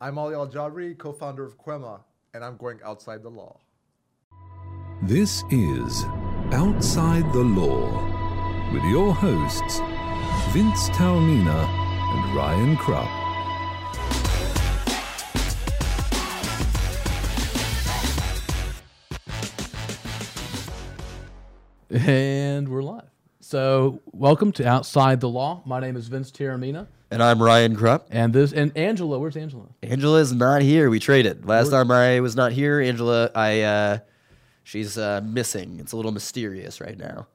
I'm Ali Al Jabri, co founder of Quema, and I'm going outside the law. This is Outside the Law with your hosts, Vince Taormina and Ryan Krupp. And we're live. So, welcome to Outside the Law. My name is Vince Taormina, And I'm Ryan Krupp. and this and Angela. Where's Angela? Angela's not here. We traded. Last time I was not here, Angela, I uh she's uh missing. It's a little mysterious right now.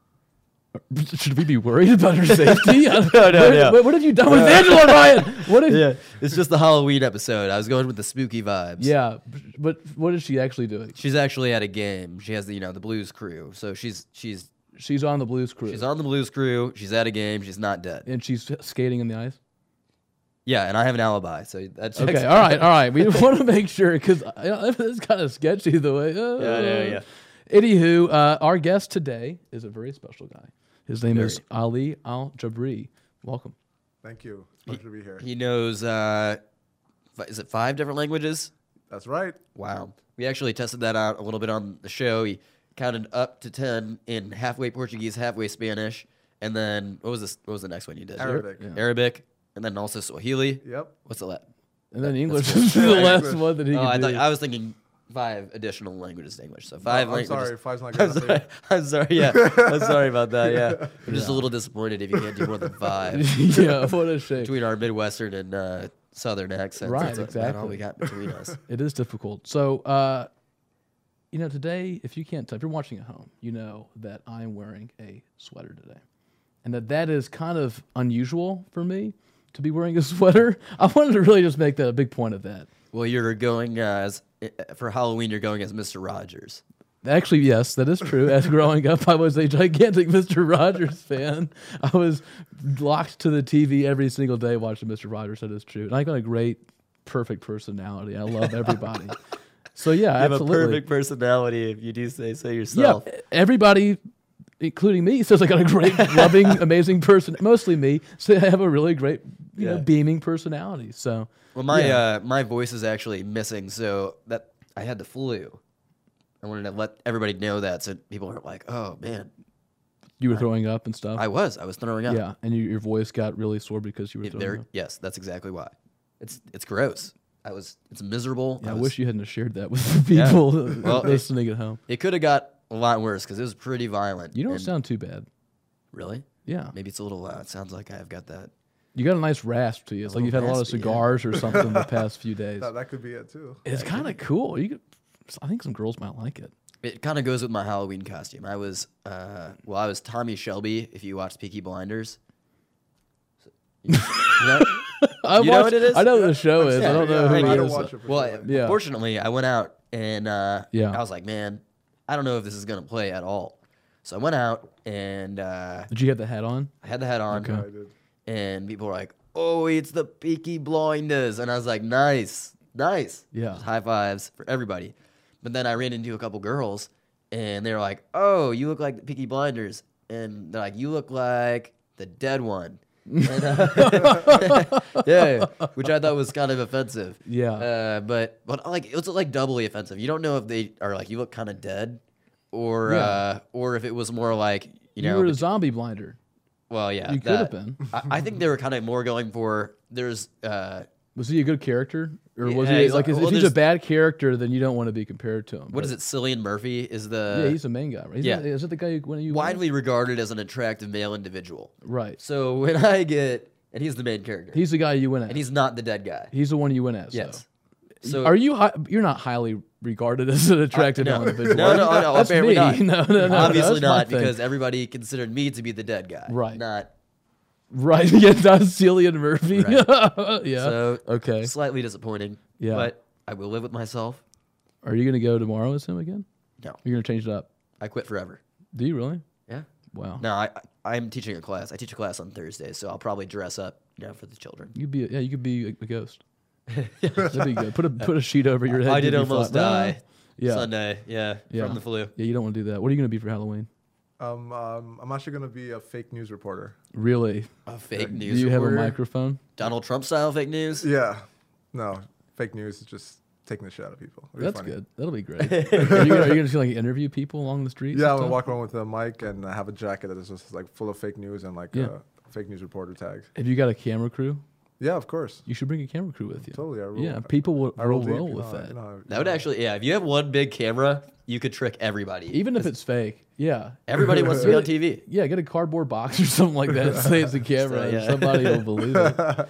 Should we be worried about her safety? no, no, no. What, what have you done with Angela, Ryan? What have, Yeah. It's just the Halloween episode. I was going with the spooky vibes. Yeah, but what is she actually doing? She's actually at a game. She has the you know, the blues crew. So she's she's She's on the Blues Crew, she's on the blues crew. She's at a game. She's not dead. and she's skating in the ice. Yeah, and I have an alibi. So that's Okay, all right, all right. We want to make sure because it's kind of sketchy the way. Uh, Yeah, yeah, yeah. Anywho, uh, our guest today is a very special guy. His name is Ali Al Jabri. Welcome. Thank you. It's a pleasure to be here. He knows uh is it five different languages? That's right. Wow. We actually tested that out a little bit on the show. He counted up to 10 in halfway Portuguese, halfway Spanish. And then, what was this? What was the next one you did? Arabic. Yeah. Arabic. And then also Swahili. Yep. What's the last? And then English is the Yeah, last one that he Oh, can I do. thought I was thinking five additional languages to English. So five Oh, I'm languages. sorry. Five's not I'm good sorry. enough. I'm sorry. Yeah. I'm sorry about that. Yeah. I'm just a little disappointed if you can't do more than five. yeah, what a shame. Between our Midwestern and uh, Southern accents. Right, That's about all we got between us. It is difficult. So, uh, you know, today, if you can't tell, if you're watching at home, you know that I'm wearing a sweater today, and that that is kind of unusual for me to be wearing a sweater. I wanted to really just make that a big point of that. Well, you're going uh, as for Halloween. You're going as Mr. Rogers. Actually, yes, that is true. As growing up, I was a gigantic Mr. Rogers fan. I was locked to the TV every single day watching Mr. Rogers. That is true. And I got a great, perfect personality. I love everybody. so yeah, absolutely. Have a perfect personality, if you do say so yourself. Yeah, everybody, including me, says I got a great, loving, amazing person. Mostly me, So I have a really great, you know, beaming personality. So Well, my Yeah. uh, my voice is actually missing, so that I had the flu. I wanted to let everybody know that, so people aren't like, "Oh man, you were throwing up and stuff. I was, I was throwing up." yeah, and you, your voice got really sore because you were It- throwing there, up. yes, that's exactly why. It's it's gross. I was, it's miserable. Yeah, I, was- wish you hadn't shared that with the Yeah. people Well, it- listening at home. It could have got a lot worse because it was pretty violent. You don't and- sound too bad. really. Yeah, Maybe it's a little loud. It sounds like I've got that. you got a nice rasp to you. It's like you've had a lot of raspy, yeah. cigars or something the past few days. That, that could be it too. It's kind of cool. You could, I think some girls might like it. It kind of goes with my Halloween costume. I was, uh, well, I was Tommy Shelby. If you watch Peaky Blinders, So- you know- I You know watched- what it is? I know what the show I'm is. I don't know yeah, who I he don't is. watch it for well, sure. Yeah. fortunately, I went out and uh, Yeah. I was like, man, I don't know if this is gonna play at all. So I went out and uh, Did you have the hat on? I had the hat on, Okay. I did. and people were like, "Oh, it's the Peaky Blinders," and I was like, "Nice, nice." Yeah. Just high fives for everybody. But then I ran into a couple girls, and they were like, "Oh, you look like the Peaky Blinders," and they're like, "You look like the dead one." And, uh, yeah, which I thought was kind of offensive. Yeah. Uh, but but like it was like doubly offensive. You don't know if they are like you look kind of dead, or Yeah. uh, or if it was more like you You, know. were a zombie blinder. well, yeah, You could have been. I, I think they were kind of more going for there's uh, Was he a good character, or was Yeah, he he's like? like- if he's a bad character, then you don't want to be compared to him. what is it? Cillian Murphy is the yeah, he's the main guy, right? Isn't yeah. that- is it the guy when you widely regarded as an attractive male individual. right? So when I get and he's the main character, He's the guy you win at. and he's not the dead guy. he's the one you win at. so. yes. So are you? Hi- you're not highly regarded as an attractive no. male individual. No, no, no, That's apparently me. not. No, no, no. obviously that's not because everybody considered me to be the dead guy. Right. Not right. Yeah, that's Cillian Murphy. Right. yeah. so okay. slightly disappointing. Yeah. But I will live with myself. Are you gonna go tomorrow as him again? No. You're gonna change it up. I quit forever. Do you really? Yeah. Wow. No, I I- I'm teaching a class. I teach a class on Thursday, so I'll probably dress up, you know, for the children. You'd be. A, yeah, you could be a, a ghost. That'd be good. Put a put a sheet over your head. I did almost fine. die. Yeah. Sunday, yeah, Yeah. from the flu. Yeah, you don't want to do that. What are you gonna be for Halloween? Um, um, I'm actually gonna be a fake news reporter. Really? A fake Do news. Do you have a microphone? Donald Trump style fake news? Yeah. No. fake news is just taking the shit out of people. It'll That's funny. good. That'll be great. are, you gonna, are you gonna like interview people along the streets? Yeah, I'm gonna walk around with a mic and I have a jacket that is just like full of fake news and like Yeah. uh, fake news reporter tags. Have you got a camera crew? Yeah, of course. You should bring a camera crew with you. Totally. I roll, Yeah, people will I roll, will deep, roll you with that. You know, That would actually, yeah. If you have one big camera, you could trick everybody. Even if it's fake, yeah. Everybody wants to be on TV. Yeah, get a cardboard box or something like that. Say it's a camera. So, and yeah. Somebody will believe it. Uh,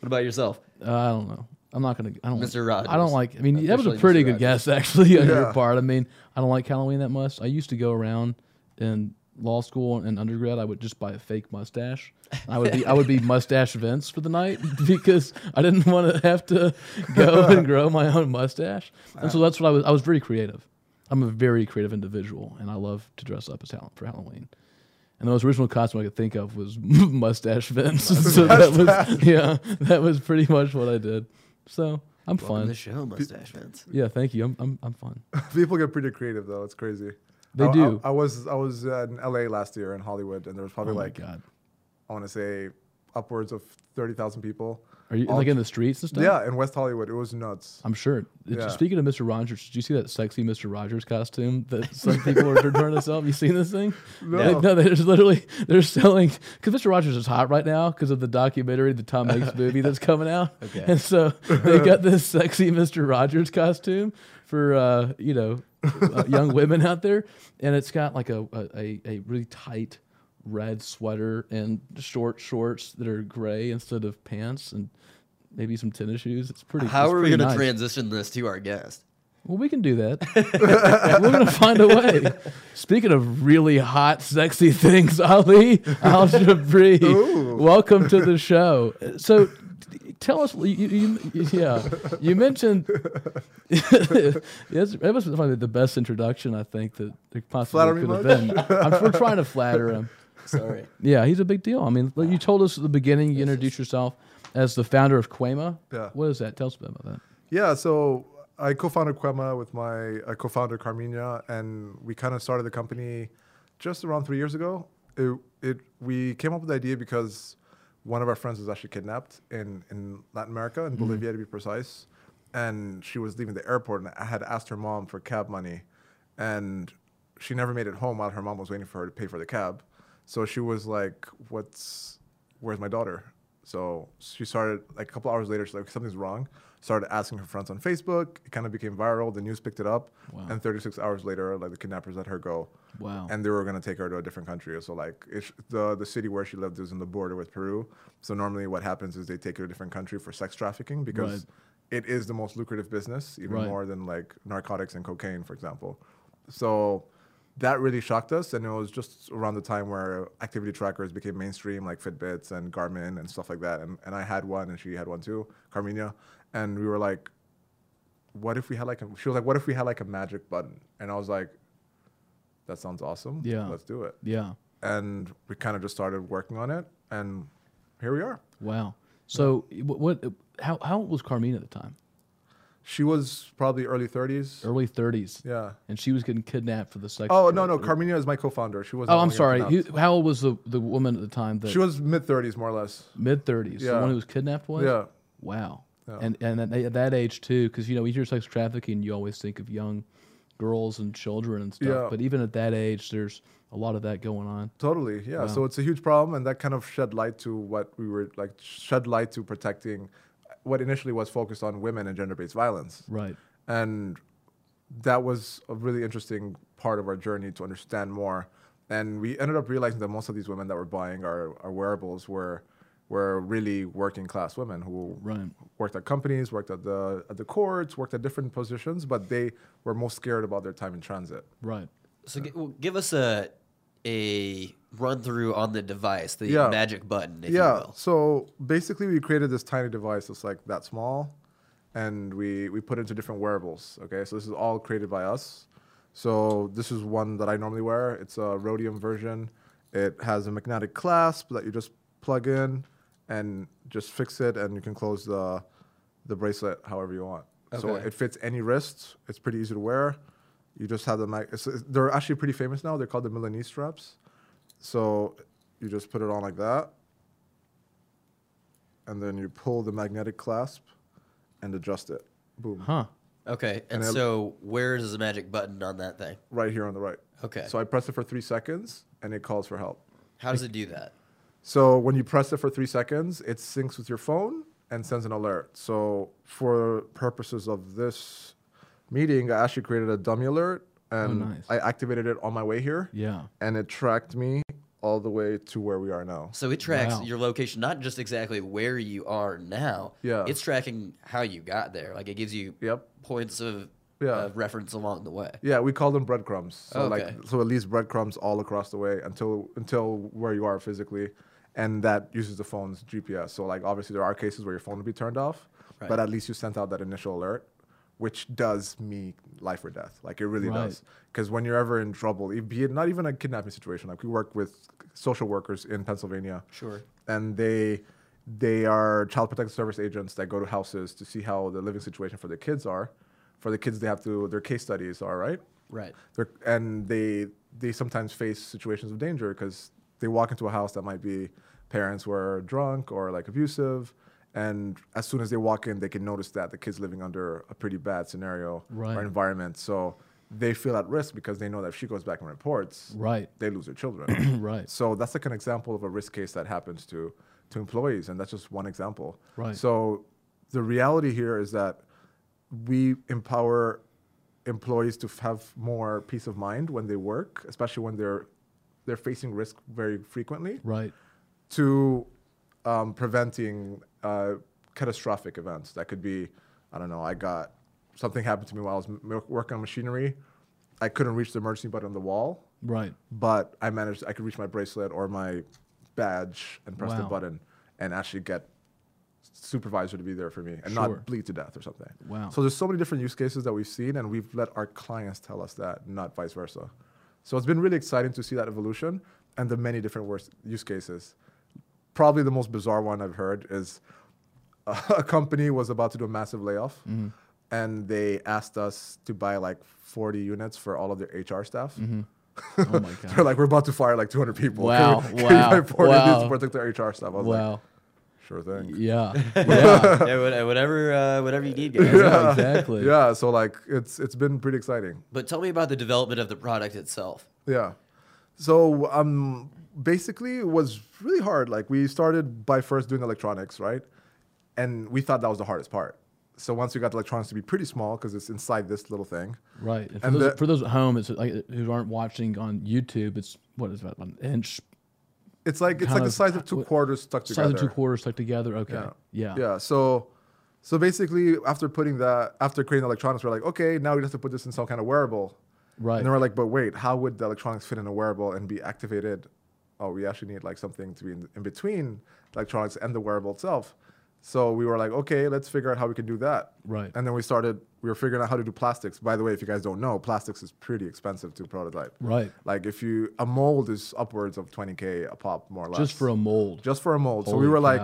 What about yourself? I don't know. I'm not gonna. I don't. Mr. Rogers. I don't like. I mean, that was a pretty Mr. good Rogers. guess actually on your part. I mean, I don't like Halloween that much. I used to go around in law school and undergrad. I would just buy a fake mustache. I would be I would be mustache Vince for the night because I didn't want to have to go and grow my own mustache. And so that's what I was. I was very creative. I'm a very creative individual, and I love to dress up as Hall- for Halloween. And the most original costume I could think of was mustache Vince. so that was yeah, that was pretty much what I did. So I'm Welcome fun. the show, Mustache Vince. Yeah, thank you. I'm I'm I'm fun. people get pretty creative though. It's crazy. They I, I- do. I, was I was uh, in LA last year in Hollywood, and there was probably oh like god. I want to say upwards of thirty thousand people. Are you like in the streets and stuff? Yeah, in West Hollywood, it was nuts. I'm sure. It's- Yeah. Speaking of Mr. Rogers, did you see that sexy Mr. Rogers costume that some people are trying to sell? Have you seen this thing? No. They- no, they're just literally they're selling because Mr. Rogers is hot right now because of the documentary, the Tom Hanks movie that's coming out. Okay. And so they got this sexy Mr. Rogers costume for uh, you know uh, young women out there, and it's got like a a, a, really tight red sweater and short shorts that are gray instead of pants and maybe some tennis shoes. It's pretty. How it's are we going to transition this to our guest? Well, we can do that. We're gonna find a way. Speaking of really hot, sexy things, Ali Al Jabri, welcome to the show. So, tell us. You, you, you- yeah, you mentioned. yes, that was probably the best introduction I think that there possibly Flatter could have much? been. I'm, we're trying to flatter him. Sorry. Yeah, he's a big deal. I mean, like you told us at the beginning, you introduced yourself as the founder of Quema. Yeah. What is that? Tell us a bit about that. Yeah, so I co-founded Quema with my uh, co-founder Carmina, and we kind of started the company just around three years ago. It, it we came up with the idea because one of our friends was actually kidnapped in, in Latin America, in mm-hmm. Bolivia to be precise, and she was leaving the airport, and I had asked her mom for cab money, and she never made it home while her mom was waiting for her to pay for the cab. So she was like, "What's where's my daughter?" So she started like a couple hours later. She's like, "Something's wrong." Started asking her friends on Facebook. It kind of became viral. The news picked it up, Wow. and 36 hours later, like the kidnappers let her go. Wow. And they were gonna take her to a different country. So like, the the city where she lived was in the border with Peru. So normally, what happens is they take her to a different country for sex trafficking because Right. it is the most lucrative business, even Right. more than like narcotics and cocaine, for example. So that really shocked us, and it was just around the time where activity trackers became mainstream, like Fitbits and Garmin and stuff like that. And and I had one, and she had one too, Carmina, and we were like, "What if we had like?" A, she was like, "What if we had like a magic button?" And I was like, "That sounds awesome. Yeah. let's do it." Yeah. And we kind of just started working on it, and here we are. Wow. So what, what? How how old was Carmina at the time? She was probably early 30s. Early thirties. Yeah. And she was getting kidnapped for the sex. Oh no no. Carmina is my co-founder. She was. Oh, I'm sorry. How old was the the woman at the time? That She was mid 30s, more or less. mid thirties. Yeah. The one who was kidnapped was. Yeah. Wow. Yeah. And and at, at that age too, because you know, you hear sex trafficking, you always think of young girls and children and stuff. Yeah. But even at that age, there's a lot of that going on. Totally, yeah. So it's a huge problem, and that kind of shed light to what we were like, shed light to protecting what initially was focused on women and gender-based violence, Right. and that was a really interesting part of our journey to understand more. And we ended up realizing that most of these women that were buying our, our wearables were were really working class women who Right. worked at companies, worked at the at the courts, worked at different positions, but they were most scared about their time in transit. Right. So gi- well, give us a a run through on the device, the Yeah. magic button, if you yeah. will. So basically, we created this tiny device that's like that small, and we we put it into different wearables. Okay, so this is all created by us. So this is one that I normally wear. It's a rhodium version. It has a magnetic clasp that you just plug in and just fix it, and you can close the the bracelet however you want. So it fits any wrist. It's pretty easy to wear. You just have the mag. It's, it's- they're actually pretty famous now. They're called the Milanese straps. So you just put it on like that, and then you pull the magnetic clasp, and adjust it. Boom. Huh. Okay, and, And so where is the magic button on that thing? Right here on the right. Okay. So I press it for three seconds and it calls for help. How does it do that? So when you press it for three seconds, it syncs with your phone and sends an alert. So for purposes of this meeting, I actually created a dummy alert and oh, nice. I activated it on my way here. Yeah. And it tracked me all the way to where we are now. So it tracks Wow. your location, not just exactly where you are now. Yeah. It's tracking how you got there. Like it gives you Yep. points of Yeah. of reference along the way. Yeah, we call them breadcrumbs. So Okay. like so it leaves breadcrumbs all across the way until until where you are physically. And that uses the phone's GPS. So like obviously there are cases where your phone will be turned off, Right. but at least you sent out that initial alert, which does me life or death. Like it really Right. does. Because when you're ever in trouble, be it not even a kidnapping situation, like we work with social workers in Pennsylvania Sure. and they they are child protective service agents that go to houses to see how the living situation for the kids are. For the kids, they have to their case studies are right. Right. They're, and they they sometimes face situations of danger because they walk into a house that might be parents were drunk or like abusive, and as soon as they walk in, they can notice that the kid's living under a pretty bad scenario Right. or environment. So they feel at risk because they know that if she goes back and reports, Right. they lose their children. Right. So that's like an example of a risk case that happens to to employees, and that's just one example. Right. So the reality here is that we empower employees to have more peace of mind when they work, especially when they're they're facing risk very frequently, Right. To um, preventing uh, catastrophic events. That could be, I don't know, I got something happened to me while I was m- working on machinery. I couldn't reach the emergency button on the wall Right. but I managed I could reach my bracelet or my badge and press the button and actually get supervisor to be there for me and Sure. not bleed to death or something. Wow. So there's so many different use cases that we've seen and we've let our clients tell us that, not vice versa. So it's been really exciting to see that evolution and the many different worst use cases. Probably the most bizarre one I've heard is a company was about to do a massive layoff Mm-hmm. and they asked us to buy like 40 units for all of their HR staff. Oh my god! They're god. like, we're about to fire like 200 people. Wow, Can we, wow, can we buy 40 wow. to protect their HR staff? I was like, sure thing. Yeah. Yeah. yeah, whatever, uh, whatever you need, guys. Yeah, exactly. Yeah, so like it's it's been pretty exciting. But tell me about the development of the product itself. Yeah. So um basically it was really hard. Like we started by first doing electronics, right? And we thought that was the hardest part. So once we got the electronics to be pretty small because it's inside this little thing. Right. And for, And those, the- for those at home, it's like who aren't watching on YouTube. It's what is that? An inch It's like it's like the size of two quarters stuck size together. Size of two quarters stuck together. Okay. Yeah. Yeah. Yeah. So, so basically, after putting that, after creating electronics, we're like, okay, now we just have to put this in some kind of wearable. Right. And then we're like, but wait, how would the electronics fit in a wearable and be activated? Oh, we actually need like something to be in, in between electronics and the wearable itself. So we were like, okay, let's figure out how we can do that. Right. And then we started. We were figuring out how to do plastics. By the way, if you guys don't know, plastics is pretty expensive to prototype. Right. Like if you a mold is upwards of 20k a pop, more or less Just for a mold. just for a mold. so we Holy were like,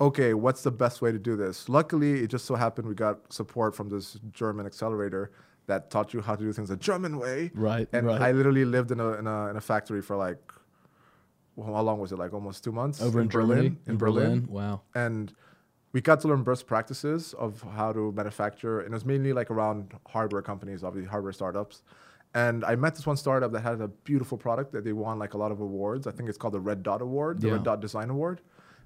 okay, what's the best way to do this? Luckily, it just so happened we got support from this German accelerator that taught you how to do things the German way. Right, And right. I literally lived in a, in a in a factory for like, how long was it? Like almost two months. Over in, Germany. In, Berlin. Wow. And we got to learn best practices of how to manufacture, and it was mainly like around hardware companies, obviously hardware startups. And I met this one startup that had a beautiful product that they won like a lot of awards. I think it's called the Red Dot Award, the Yeah. Red Dot Design Award.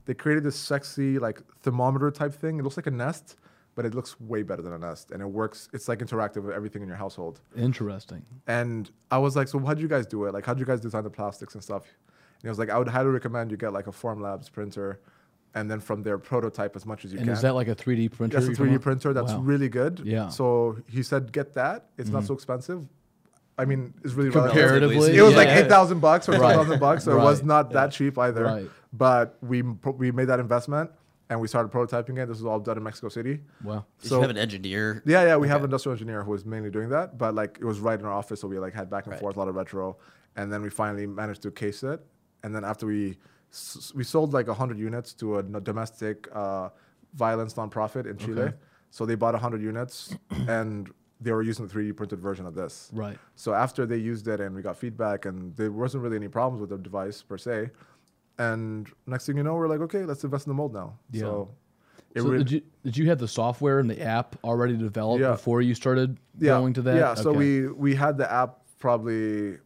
They created this sexy like thermometer type thing. It looks like a nest, but it looks way better than a nest, and it works. It's like interactive with everything in your household. Interesting. And I was like, so how'd you guys do it? Like, how'd you guys design the plastics and stuff? And he was like, I would highly recommend you get like a Formlabs printer, and then from there prototype as much as you And can. is that like a 3D printer? That's a 3D printer that's Wow. really good. Yeah. Mm-hmm. So he said, get that. It's not so expensive. I mean, it's really relative. Comparatively, It was yeah. like eight thousand bucks or Right. bucks, so it was Right. not that cheap either. Right. But we we made that investment and we started prototyping it. This was all done in Mexico City. Wow. So- you have an engineer? Yeah, yeah, we have an industrial engineer who was mainly doing that, but like it was right in our office, so we like had back and Right. forth a lot of retro, and then we finally managed to case it, and then after we we sold like hundred units to a domestic uh, violence nonprofit in Chile, Okay. so they bought hundred units, and they were using the 3D printed version of this. Right. So after they used it and we got feedback and there wasn't really any problems with the device per se, and next thing you know, we're like, okay, let's invest in the mold now. Yeah. So it So really did you did you have the software and the app already developed Yeah. before you started yeah, going to that? Yeah, so we we had the app probably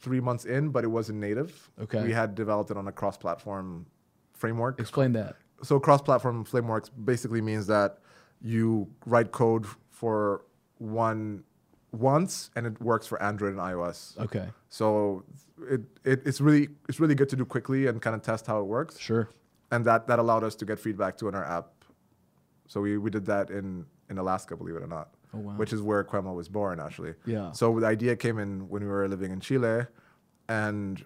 three months in, but it wasn't native. Okay. We had developed it on a cross-platform framework. explain that. so cross-platform frameworks basically means that you write code for one once and it works for Android and iOS. Okay, So it, it it's really it's really good to do quickly and kind of test how it works. sure. And that that allowed us to get feedback too in our app. So we, we did that in in Alaska, believe it or not. Oh, wow. Which is where Quema was born actually. Yeah. So the idea came in when we were living in Chile and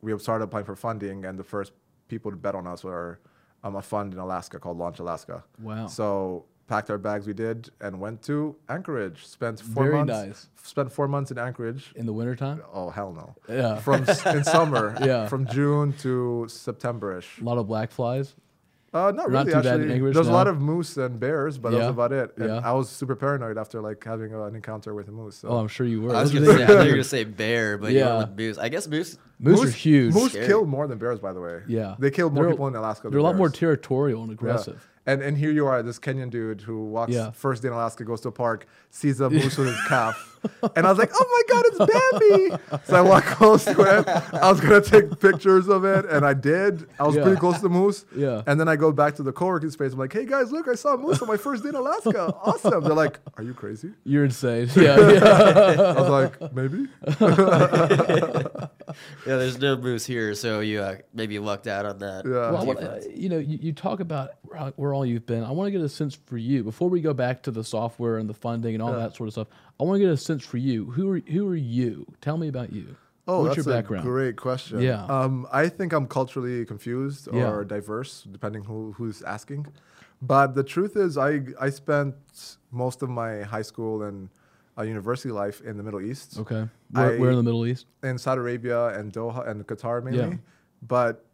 we started applying for funding and the first people to bet on us were um, a fund in Alaska called Launch Alaska. Wow. So packed our bags we did and went to Anchorage. Spent four Very months. nice. Spent four months in Anchorage. In the wintertime? Oh hell no. Yeah. From s- in summer. Yeah. From June to September-ish. A lot of black flies. Uh, not Not really. too bad in actually, Anchorage, there's a lot of moose and bears, but that Yeah. was about it. And Yeah. I was super paranoid after like having an encounter with a moose. So. Oh, I'm sure you were. I was Those gonna are say, I the- thought you were gonna say bear, but Yeah. went with moose. I guess moose. moose, are huge. Moose Scary. kill more than bears, by the way. Yeah. They kill more They're people in Alaska. They're a than lot more territorial and Yeah. And and here you are, this Kenyan dude who walks Yeah. first day in Alaska, goes to a park, sees a moose with his calf, and I was like, oh my god, it's Bambi! so I walk close to it. I was gonna take pictures of it, and I did. I was Yeah. pretty close to the moose. Yeah. And then I go back to the co-working space. I'm like, hey guys, look, I saw a moose on my first day in Alaska. Awesome. They're like, are you crazy? You're insane. Yeah, yeah. I was like, maybe. Yeah, there's no moose here, so you uh, maybe lucked out on that. Yeah. Well, wanna- you know, you, you talk about where- where all you've been. I want to get a sense for you before we go back to the software and the funding and all that sort of stuff. I want to get a sense for you. Who are who are you? Tell me about you. Oh, What's that's your a great question. Yeah. Um, I think I'm culturally confused Yeah. or diverse, depending who who's asking. But the truth is, I I spent most of my high school and uh, university life in the Middle East, Okay, where, I- where in the Middle East? in Saudi Arabia and Doha and Qatar mainly. Yeah. But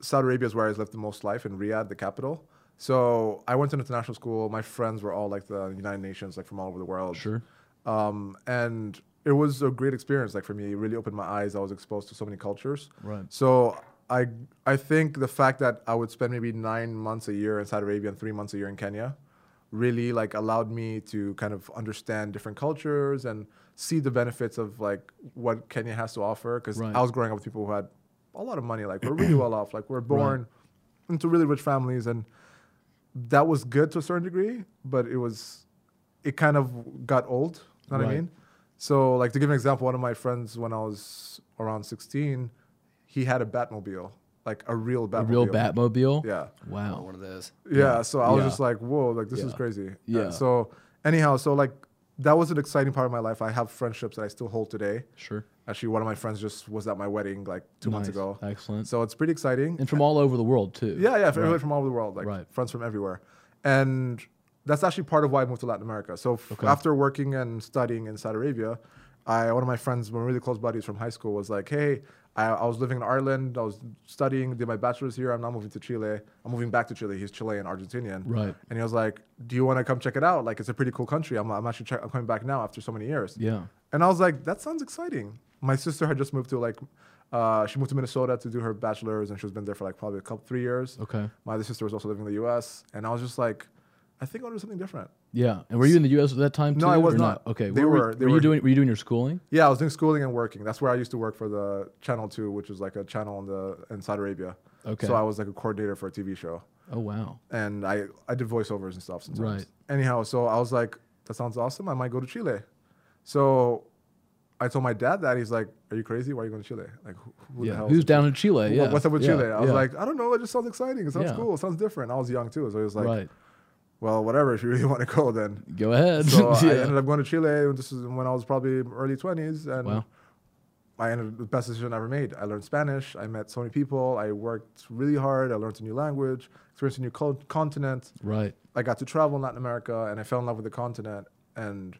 Saudi Arabia is where I lived the most life in Riyadh, the capital. So I went to an international school. My friends were all like the United Nations, like from all over the world. Sure. Um, and it was a great experience. Like for me, it really opened my eyes. I was exposed to so many cultures. Right. So I I think the fact that I would spend maybe nine months a year in Saudi Arabia and three months a year in Kenya really like allowed me to kind of understand different cultures and see the benefits of like what Kenya has to offer. Because Right. I was growing up with people who had a lot of money. Like we're really well off. Like we're born into really rich families and that was good to a certain degree, but it was it kind of got old. You know what I mean? So like to give an example, one of my friends when I was around 16, he had a Batmobile, like a real Batmobile. A real Batmobile. Yeah. Wow. one of those. Yeah. So I was Yeah. just like, whoa, like this is crazy. Yeah. so anyhow, so like that was an exciting part of my life. I have friendships that I still hold today. Sure. Actually, one of my friends just was at my wedding like two months ago. Excellent. So it's pretty exciting. And from all over the world too. Yeah, yeah, from, Right. from all over the world, like Right. friends from everywhere, and that's actually part of why I moved to Latin America. So f- Okay. after working and studying in Saudi Arabia, I one of my friends, one of my really close buddies from high school, was like, "Hey, I, I was living in Ireland, I was studying, did my bachelor's here. I'm now moving to Chile. I'm moving back to Chile. He's Chilean, Argentinian, Right. And he was like, "Do you want to come check it out? Like, it's a pretty cool country. I'm, I'm actually check, I'm coming back now after so many years." Yeah. And I was like, that sounds exciting. My sister had just moved to like, uh, she moved to Minnesota to do her bachelor's, and she's been there for like probably a couple three years. Okay. My other sister was also living in the U.S., and I was just like, I think I'll do something different. Yeah. And were you in the U.S. at that time too? No, I was or not. Okay. They were- Were, they were you were- doing? Were you doing your schooling? Yeah, I was doing schooling and working. That's where I used to work for the Channel Two, which is like a channel in the in Saudi Arabia. Okay. So I was like a coordinator for a TV show, Oh wow. and I I did voiceovers and stuff sometimes. Right. Anyhow, so I was like, that sounds awesome. I might go to Chile. So I told my dad that he's like, "Are you crazy? Why are you going to Chile? Like, who, who the hell?" Who's down in Chile? Yeah. What's up with yeah, Chile? I was yeah. like, I don't know. It just sounds exciting. It sounds Yeah. cool. It sounds different. I was young too, so he was like, right. Well, whatever. If you really want to go, then. Go ahead. So yeah. I ended up going to Chile. This is when I was probably early twenties, and Wow. I ended up the best decision I ever made. I learned Spanish. I met so many people. I worked really hard. I learned a new language, experienced a new co- continent. right. I got to travel in Latin America, and I fell in love with the continent. And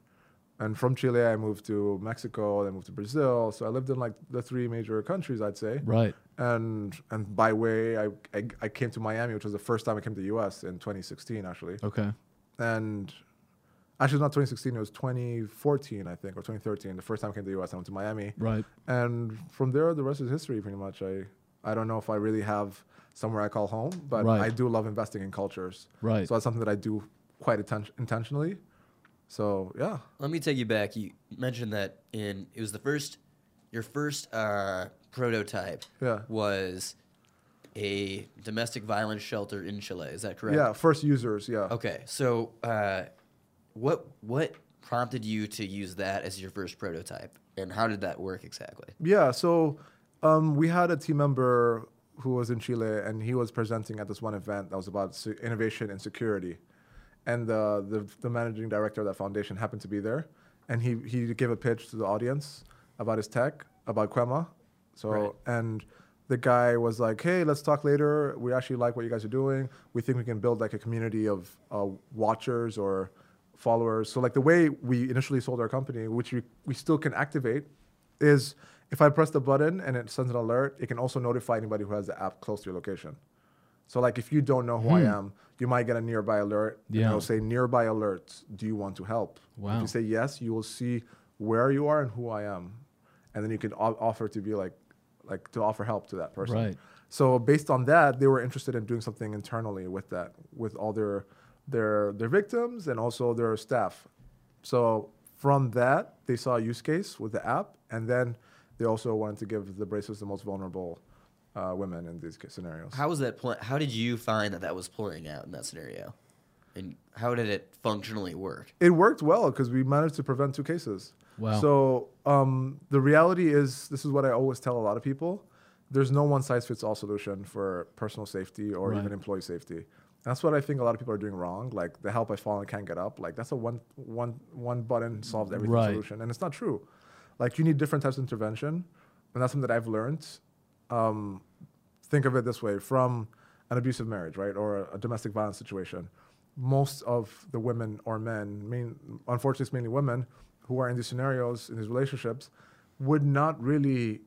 and from Chile, I moved to Mexico. Then moved to Brazil. So I lived in like the three major countries, I'd say Right. and and by way I, I I came to Miami, which was the first time I came to the U.S. in 2016, actually. Okay. And actually, not 2016; it was 2014, I think, or 2013. The first time I came to the U.S., I went to Miami, Right. and from there, the rest is history, pretty much. I I don't know if I really have somewhere I call home, but Right. I do love investing in cultures. Right. So that's something that I do quite atten- intentionally. So yeah, Let me take you back. You mentioned that in it was the first, your first uh, prototype Yeah. was a domestic violence shelter in Chile. Is that correct? yeah. First users, yeah. Okay, so uh, what what prompted you to use that as your first prototype, and how did that work exactly? Yeah, so um, we had a team member who was in Chile, and he was presenting at this one event that was about innovation and security. And the, the, the managing director of that foundation happened to be there, and he, he gave a pitch to the audience about his tech, about Quema. So, Right. and the guy was like, hey, let's talk later. We actually like what you guys are doing. We think we can build like a community of uh, watchers or followers. So like the way we initially sold our company, which we, we still can activate, is if I press the button and it sends an alert, it can also notify anybody who has the app close to your location. So like if you don't know who I hmm. am, you might get a nearby alert. and Yeah. it'll say nearby alerts. Do you want to help? If you say yes, you will see where you are and who I am, and then you can offer to be like, like to offer help to that person. Right. So based on that, they were interested in doing something internally with that, with all their their their victims and also their staff. So from that, they saw a use case with the app, and then they also wanted to give the bracelets to the most vulnerable uh, women in these scenarios. How was that? Pl- how did you find that that was playing out in that scenario, and how did it functionally work? It worked well because we managed to prevent two cases. Wow. So um, the reality is, this is what I always tell a lot of people: there's no one size fits all solution for personal safety or Right. even employee safety. That's what I think a lot of people are doing wrong. Like the help I fall and can't get up. Like that's a one one one button solves everything Right. solution, and it's not true. Like you need different types of intervention, and that's something that I've learned. Um, think of it this way: from an abusive marriage, right, or a domestic violence situation, most of the women or men, main, unfortunately, it's mainly women who are in these scenarios in these relationships, would not really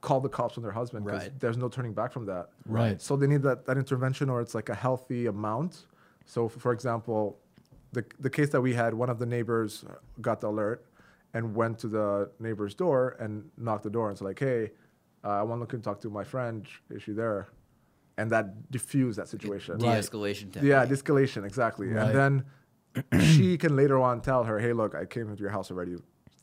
call the cops on their husband because Right. there's no turning back from that. Right. So they need that, that intervention or it's like a healthy amount. So for example, the, the case that we had, one of the neighbors got the alert and went to the neighbor's door and knocked the door and said like, hey, uh, I want to look and talk to my friend. Is she there? And that diffused that situation. De-escalation technique. Yeah, escalation, exactly. Right. And then she can later on tell her, hey, look, I came into your house already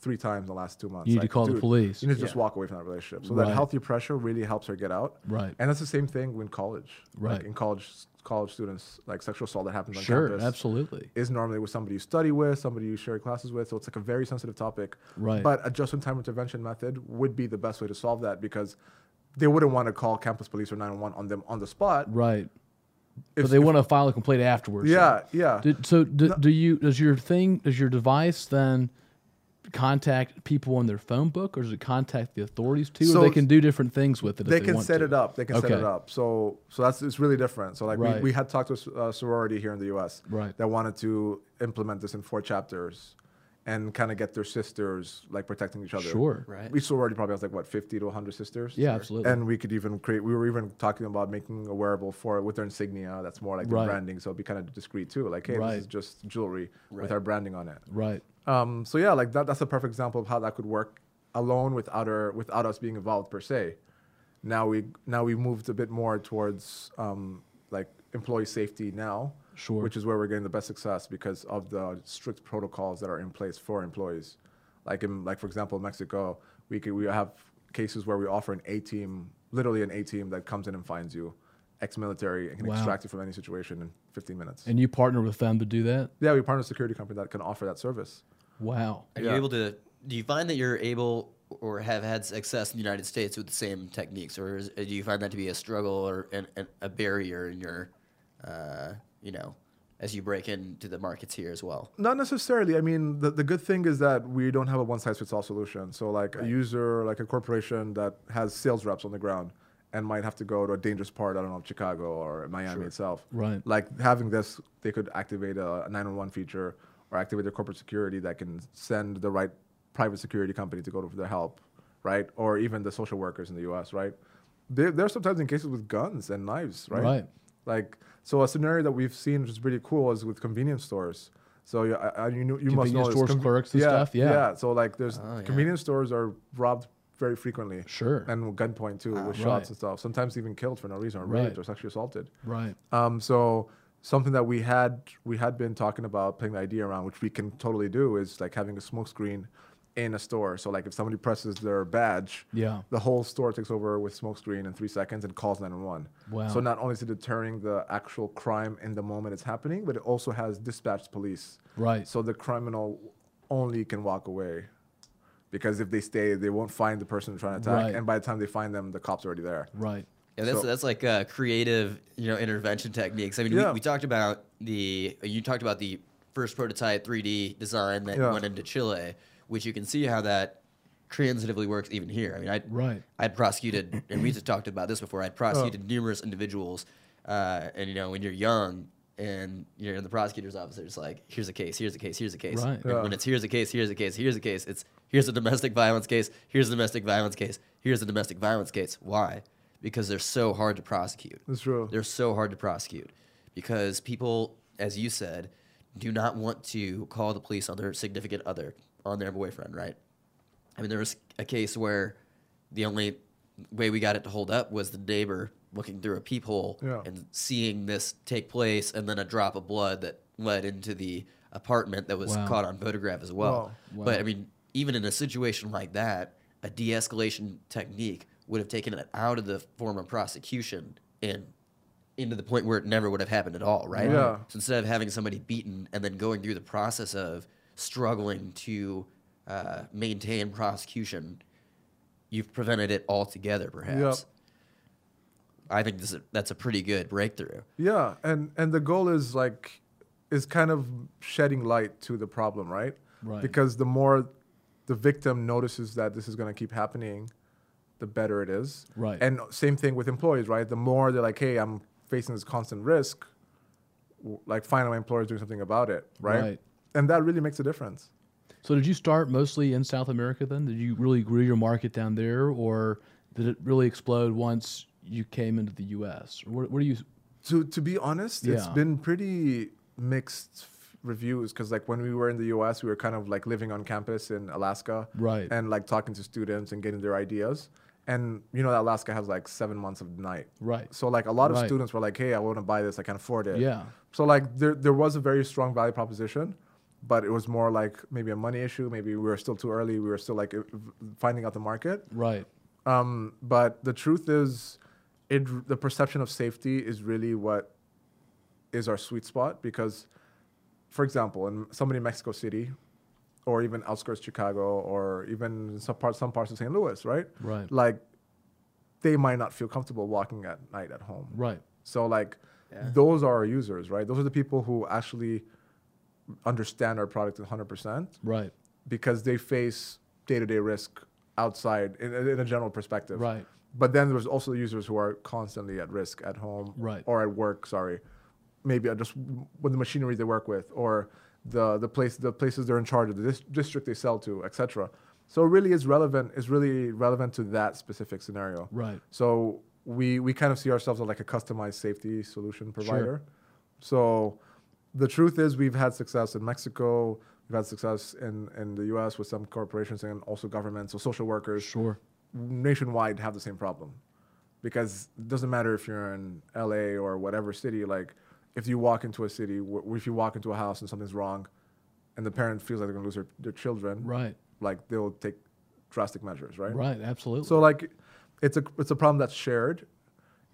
three times in the last two months. You need to Like, call the police. You need to just Yeah. walk away from that relationship. So Right. that healthy pressure really helps her get out. Right. And that's the same thing in college. Right. Like in college, college students, like sexual assault that happens on Sure, campus absolutely. is normally with somebody you study with, somebody you share classes with. So it's like a very sensitive topic. Right. But a just-in-time intervention method would be the best way to solve that because they wouldn't want to call campus police or 911 on them on the spot. Right. If- but they if- want to file a complaint afterwards. Yeah, yeah. Did, so do, do you does your thing does your device then contact people on their phone book or does it contact the authorities too So or they can do different things with it they they can set to? it up. They can set it up. So so that's it's really different. So like Right. we, we had talked to a sorority here in the U.S. Right. that wanted to implement this in four chapters, and kind of get their sisters like protecting each other. Sure. Right. Each sorority probably has like what 50 to 100 sisters. Yeah, absolutely. And we could even create. We were even talking about making a wearable for with their insignia. That's more like the Right. branding. So it'd be kind of discreet too. Like hey, Right. this is just jewelry Right. with our branding on it. Right. Um, so yeah, like that, that's a perfect example of how that could work alone without our, without us being involved per se. Now we now we moved a bit more towards um, like employee safety now, Sure. which is where we're getting the best success because of the strict protocols that are in place for employees. Like in like for example, Mexico, we could, we have cases where we offer an A team, literally an A team that comes in and finds you, ex-military, and can Wow. extract you from any situation in 15 minutes. And you partner with them to do that? yeah, we partner with a security company that can offer that service. Wow. Are Yeah. you able to? Do you find that you're able or have had success in the United States with the same techniques, or is, do you find that to be a struggle or an, an, a barrier in your, uh, you know, as you break into the markets here as well? Not necessarily. I mean, the, the good thing is that we don't have a one size fits all solution. So, like a user, like a corporation that has sales reps on the ground and might have to go to a dangerous part, I don't know, Chicago or Miami itself. Right. Like having this, they could activate a, a 911 feature or activate their corporate security that can send the right private security company to go to their help, right? Or even the social workers in the US, right? There, there are sometimes in cases with guns and knives, right? Right. Like, so a scenario that we've seen, which is pretty cool, is with convenience stores. So yeah, I, you, know, you must know Convenience this. clerks and yeah, stuff, yeah. Yeah. So like, there's Oh, yeah. convenience stores are robbed very frequently. Sure. And gunpoint too, with Right. shots and stuff. Sometimes even killed for no reason, or raped, Right. or sexually assaulted. right. Um, so something that we had we had been talking about putting the idea around, which we can totally do, is like having a smoke screen in a store. So like if somebody presses their badge, Yeah. the whole store takes over with smoke screen in three seconds and calls 911. Wow. So not only is it deterring the actual crime in the moment it's happening, but it also has dispatched police. Right. So the criminal only can walk away. Because if they stay, they won't find the person trying to attack, Right. and by the time they find them, the cops are already there. Right. Yeah, that's So- that's like uh, creative, you know, intervention techniques. I mean, Yeah. we, we talked about the you talked about the first prototype 3D design that Yeah. went into Chile, which you can see how that transitively works even here. I mean, I Right. I'd prosecuted, and we just talked about this before. I'd prosecuted numerous individuals, uh, and you know, when you're young and you're in the prosecutor's office, it's like, here's a case, here's a case, here's a case. Right. And Yeah. when it's here's a case, here's a case, here's a case, it's here's a domestic violence case, here's a domestic violence case, here's a domestic violence case. Why? Because they're so hard to prosecute. That's true. They're so hard to prosecute because people, as you said, do not want to call the police on their significant other, on their boyfriend, right? I mean, there was a case where the only way we got it to hold up was the neighbor looking through a peephole Yeah. and seeing this take place, and then a drop of blood that led into the apartment that was Wow. caught on photograph as well. Wow. Wow. But I mean, even in a situation like that, a de-escalation technique would have taken it out of the form of prosecution and into the point where it never would have happened at all, right? Yeah. So instead of having somebody beaten and then going through the process of struggling to uh, maintain prosecution, you've prevented it altogether, perhaps. I think this is, that's a pretty good breakthrough. Yeah, and and the goal is like is kind of shedding light to the problem, right? Right. Because the more the victim notices that this is going to keep happening, the better it is. Right. And same thing with employees, right? The more they're like, "Hey, I'm facing this constant risk," w- like finally my employer's doing something about it, right? Right. And that really makes a difference. So did you start mostly in South America then? Did you really grow your market down there, or did it really explode once you came into the U.S.? Or what, what do you? To to be honest, it's been pretty mixed reviews because like when we were in the U.S., we were kind of like living on campus in Alaska, Right. and like talking to students and getting their ideas. And you know that Alaska has like seven months of night, Right. So like a lot of Right. students were like, "Hey, I want to buy this. I can't afford it." Yeah. So like there there was a very strong value proposition, but it was more like maybe a money issue. Maybe we were still too early. We were still like finding out the market. Right. Um, but the truth is, it the perception of safety is really what is our sweet spot because, for example, in somebody in Mexico City, or even outskirts Chicago, or even some parts some parts of St. Louis, right? Right. Like, they might not feel comfortable walking at night at home. Right. So like, Yeah. those are our users, right? Those are the people who actually understand our product 100% Right. because they face day-to-day risk outside in, in a general perspective. Right. But then there's also the users who are constantly at risk at home Right. or at work. Sorry, maybe just with the machinery they work with or the the place the places they're in charge of, the dis- district they sell to, etc. So it really is relevant. Is really relevant to that specific scenario. Right. So we we kind of see ourselves as like a customized safety solution provider. So the truth is we've had success in Mexico. We've had success in, in the U.S. with some corporations and also governments. So social workers Sure. nationwide have the same problem because it doesn't matter if you're in LA or whatever city. Like if you walk into a city, wh- if you walk into a house and something's wrong, and the parent feels like they're gonna lose their, their children, Right. like they'll take drastic measures, right? Right. Absolutely. So like, it's a it's a problem that's shared,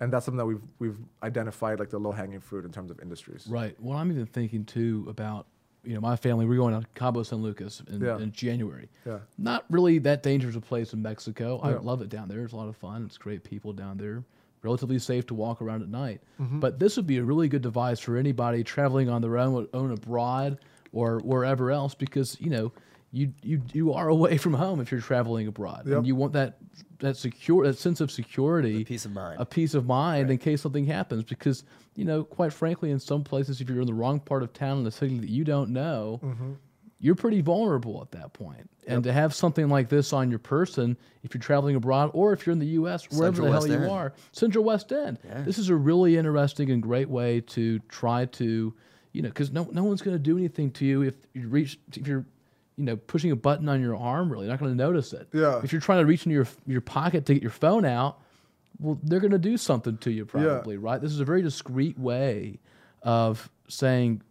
and that's something that we've we've identified like the low hanging fruit in terms of industries. Right. Well, I'm even thinking too about, you know, my family. We're going to Cabo San Lucas in, Yeah. in January. Yeah. Not really that dangerous a place in Mexico. I Yeah. love it down there. It's a lot of fun. It's great people down there. Relatively safe to walk around at night. Mm-hmm. But this would be a really good device for anybody traveling on their own, own abroad or wherever else, because you know. You, you you are away from home if you're traveling abroad, Yep. and you want that that secure that sense of security, peace of mind. a peace of mind in case something happens. Because you know, quite frankly, in some places, if you're in the wrong part of town in a city that you don't know, mm-hmm. you're pretty vulnerable at that point. And to have something like this on your person, if you're traveling abroad or if you're in the U.S., wherever Central the hell West you End. are, Central West End. Yeah. This is a really interesting and great way to try to, you know, because no no one's going to do anything to you if you reach if you're. You know pushing a button on your arm. Really, you're not going to notice it. Yeah. If you're trying to reach into your your pocket to get your phone out, well, they're going to do something to you probably, yeah. right? This is a very discreet way of saying,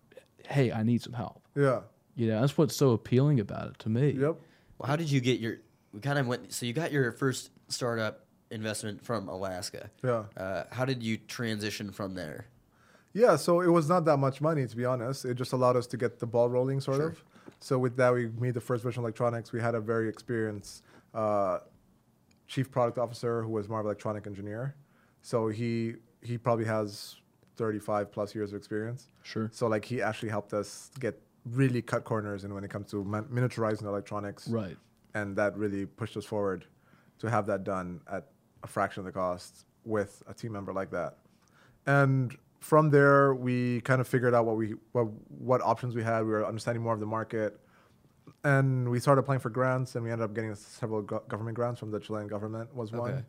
"Hey, I need some help." Yeah. You know, that's what's so appealing about it to me. Yep. Well, how did you get your? We kind of went. So you got your first startup investment from Alaska. Yeah. Uh, how did you transition from there? Yeah, so it was not that much money to be honest. It just allowed us to get the ball rolling, sort of. So with that, we made the first version of Electronics. We had a very experienced uh, chief product officer who was more of an electronic engineer. So he he probably has 35 plus years of experience. Sure. So like he actually helped us get really cut corners in when it comes to man- miniaturizing electronics. Right. And that really pushed us forward to have that done at a fraction of the cost with a team member like that. And from there, we kind of figured out what we what, what options we had. We were understanding more of the market, and we started applying for grants. And we ended up getting several go- government grants from the Chilean government was Okay. one,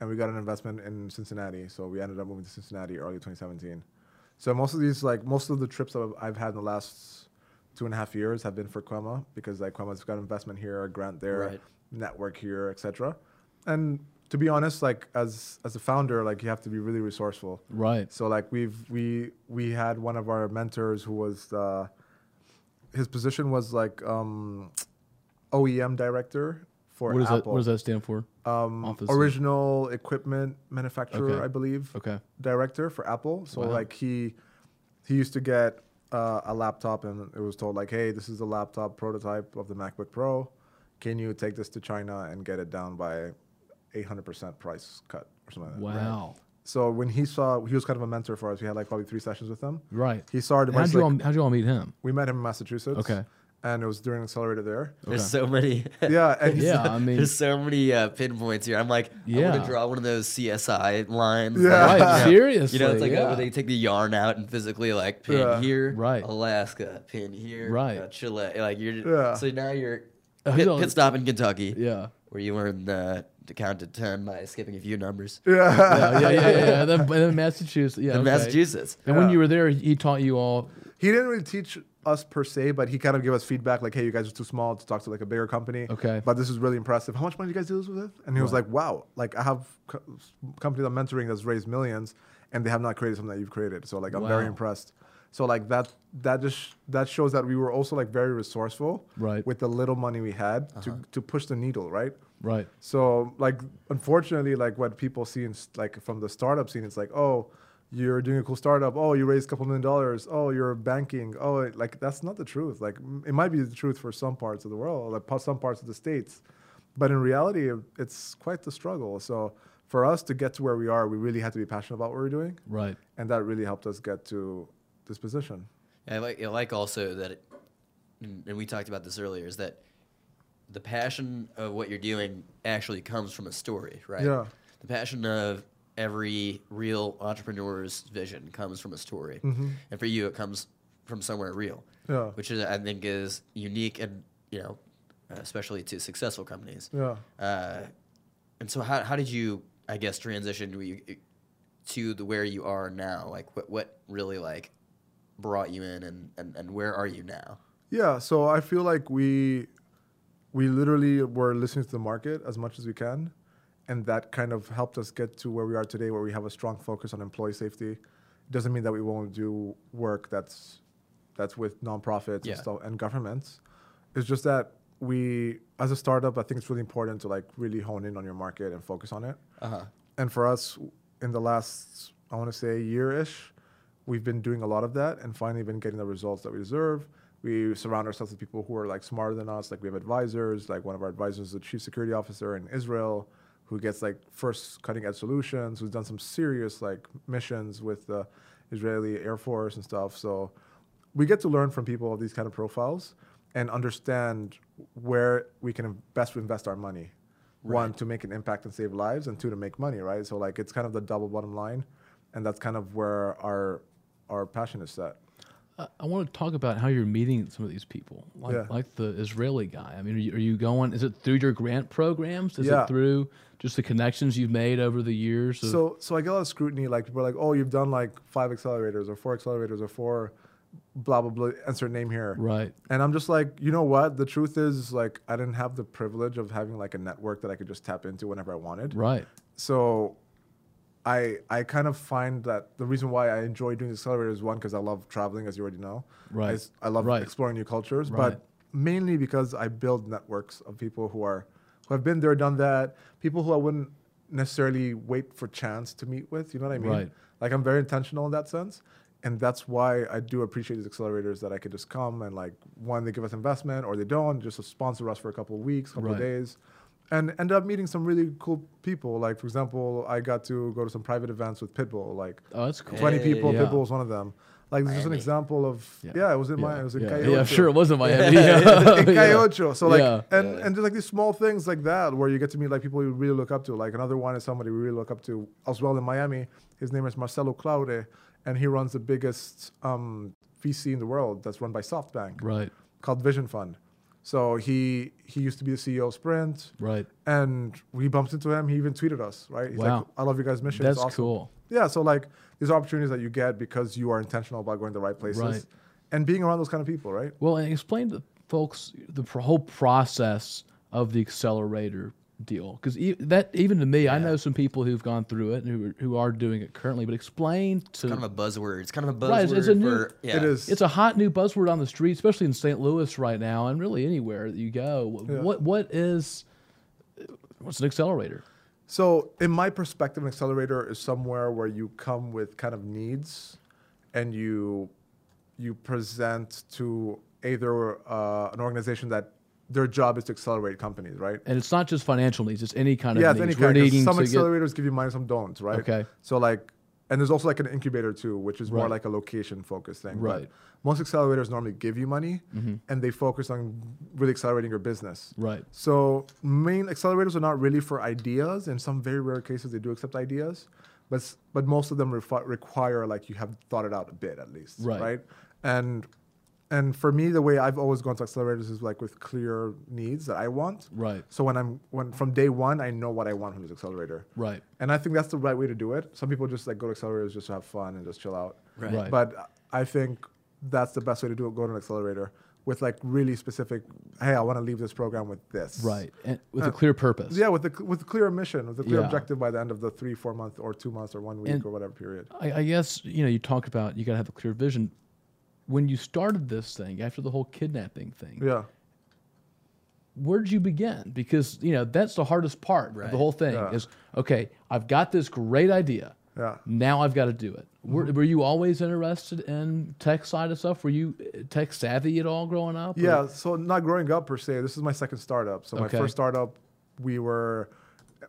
and we got an investment in Cincinnati. So we ended up moving to Cincinnati early 2017. So most of these, like most of the trips that I've- I've had in the last two and a half years, have been for Kwema because like Kwema's got investment here, a grant there, Right. network here, etc. And to be honest, like as as a founder, like you have to be really resourceful. Right. So like we've we we had one of our mentors who was uh, his position was like um, OEM director for What does that Apple. What does that stand for? Um, Office- original equipment manufacturer, Okay. I believe. Okay. Director for Apple. So Wow. like he he used to get uh, a laptop and it was told like, hey, this is a laptop prototype of the MacBook Pro. Can you take this to China and get it down by 800% price cut or something like that? Wow. So when he saw, he was kind of a mentor for us. We had like probably three sessions with him. Right. He saw our And How'd you, like- all, how'd you all meet him? we met him in Massachusetts. Okay. And it was during an accelerator there. There's so many. Yeah. And Yeah, I mean, There's so many uh, pinpoints here. I'm like, I want Yeah. to draw one of those CSI lines. Yeah. like, right. you know, Seriously. You know, it's like uh, yeah. where they take the yarn out and physically like pin Yeah. here, Right. Alaska, pin here, Right. uh, Chile. Like you're, Yeah. so now you're pit, pit stop in Kentucky, yeah. where you learn uh, to count to ten by skipping a few numbers. yeah. Yeah, yeah, yeah, yeah. And then, then Massachusetts. Yeah. in okay. Massachusetts. And when you were there, he taught you all. he didn't really teach us per se, but he kind of gave us feedback like, hey, you guys are too small to talk to like a bigger company. Okay. But this is really impressive. How much money do you guys do this with? And he was like, wow, like I have co- companies I'm mentoring that's raised millions and they have not created something that you've created. So like I'm very impressed. So like that that just that shows that we were also like very resourceful Right. with the little money we had to, uh-huh. to push the needle, right? Right. So like unfortunately, like what people see in like from the startup scene, it's like, oh, you're doing a cool startup. Oh, you raised a couple million dollars. Oh, you're banking. Oh, it- like that's not the truth. Like it might be the truth for some parts of the world, like some parts of the states, but in reality, it's quite the struggle. So for us to get to where we are, we really had to be passionate about what we're doing, Right. and that really helped us get to this position. I like I like also that, it, and and we talked about this earlier, is that the passion of what you're doing actually comes from a story, right? Yeah. The passion of every real entrepreneur's vision comes from a story, Mm-hmm. and for you, it comes from somewhere real, Yeah. which is I think is unique and you know, uh, especially to successful companies. Yeah. Uh, and so, how how did you, I guess, transition to you, to the where you are now? Like, what what really like brought you in, and and, and where are you now? Yeah, so I feel like we we literally were listening to the market as much as we can, and that kind of helped us get to where we are today, where we have a strong focus on employee safety. It doesn't mean that we won't do work that's that's with nonprofits Yeah. and stuff and governments. It's just that we, as a startup, I think it's really important to like really hone in on your market and focus on it. Uh huh. And for us, in the last, I want to say, year-ish, we've been doing a lot of that and finally been getting the results that we deserve. We surround ourselves with people who are like smarter than us. Like we have advisors. Like one of our advisors is a chief security officer in Israel, who gets like first cutting-edge solutions. Who's done some serious like missions with the Israeli Air Force and stuff. So we get to learn from people of these kind of profiles and understand where we can best invest our money. One, to make an impact and save lives, and two, to make money, right? So like it's kind of the double bottom line, and that's kind of where our our passion is set. I, want to talk about how you're meeting some of these people, like Yeah. like the Israeli guy. I mean, are you, are you going? Is it through your grant programs? Is Yeah. it through just the connections you've made over the years? So so I get a lot of scrutiny. Like people are like, oh, you've done like five accelerators or four accelerators or four blah blah blah insert name here Right. and i'm just like you know what the truth is like i didn't have the privilege of having like a network that i could just tap into whenever i wanted Right. so I I kind of find that the reason why I enjoy doing the accelerator is one because I love traveling, as you already know. Right. I, I love Right. exploring new cultures, Right. but mainly because I build networks of people who are who have been there, done that. People who I wouldn't necessarily wait for chance to meet with. You know what I mean? Right. Like I'm very intentional in that sense. And that's why I do appreciate these accelerators that I could just come and like one they give us investment or they don't, just sponsor us for a couple of weeks, couple of days and ended up meeting some really cool people. Like for example, I got to go to some private events with Pitbull. Like Oh, that's cool. 20 Hey. people. Yeah. Pitbull was one of them. Like this is just an example of Yeah. yeah. it was in yeah. my it was in yeah. Cayo. yeah, I'm sure it was in Miami. in Yeah. Cayocho. So like Yeah. and Yeah. and just like these small things like that where you get to meet like people you really look up to. Like another one is somebody we really look up to as well in Miami. His name is Marcelo Claure, and he runs the biggest um, VC in the world that's run by SoftBank Right. called Vision Fund. So he he used to be the CEO of Sprint, Right. and we bumped into him. He even tweeted us, right? He's Wow. like, "I love your guys' mission. That's it's awesome." cool. Yeah. So like these opportunities that you get because you are intentional about going to the right places Right. and being around those kind of people, right? Well, and explain to folks the whole process of the accelerator deal, because e- that even to me, I know some people who've gone through it and who are, who are doing it currently. But explain to kind of a buzzword. It's kind of a buzzword Right, it's- it's a new- for yeah. It is. it's a hot new buzzword on the street, especially in St. Louis right now, and really anywhere that you go. Yeah. What what is what's an accelerator? So, in my perspective, an accelerator is somewhere where you come with kind of needs, and you you present to either uh, an organization that their job is to accelerate companies, right? And it's not just financial needs; it's any kind of yeah, needs. any We're needing Some to get- accelerators give you money, some don't, right? Okay. So like, and there's also like an incubator too, which is more like a location focused thing. Right. Mm-hmm. most accelerators normally give you money, and they focus on really accelerating your business. right, So main accelerators are not really for ideas. In some very rare cases, they do accept ideas, but but most of them refi- require like you have thought it out a bit at least, Right. Right. And and for me, the way I've always gone to accelerators is like with clear needs that I want. right, So when I'm when from day one, I know what I want from this accelerator, right, and I think that's the right way to do it. Some people just like go to accelerators just to have fun and just chill out, Right. Right. But I think that's the best way to do it. Go to an accelerator with like really specific. Hey, I want to leave this program with this. right, and with a Uh, clear purpose. Yeah, with a with a clear mission, with a clear Yeah. objective by the end of the three, four month, or two months, or one week, And- or whatever period. I, I guess you know you talked about you got to have a clear vision. When you started this thing after the whole kidnapping thing, Yeah. where did you begin? Because you know that's the hardest part of Right. the whole thing. Yeah. Is okay, I've got this great idea. Yeah. Now I've got to do it. Were, Mm-hmm. were you always interested in tech side of stuff? Were you uh, tech savvy at all growing up? or- Yeah. So not growing up per se. This is my second startup. So Okay. my first startup, we were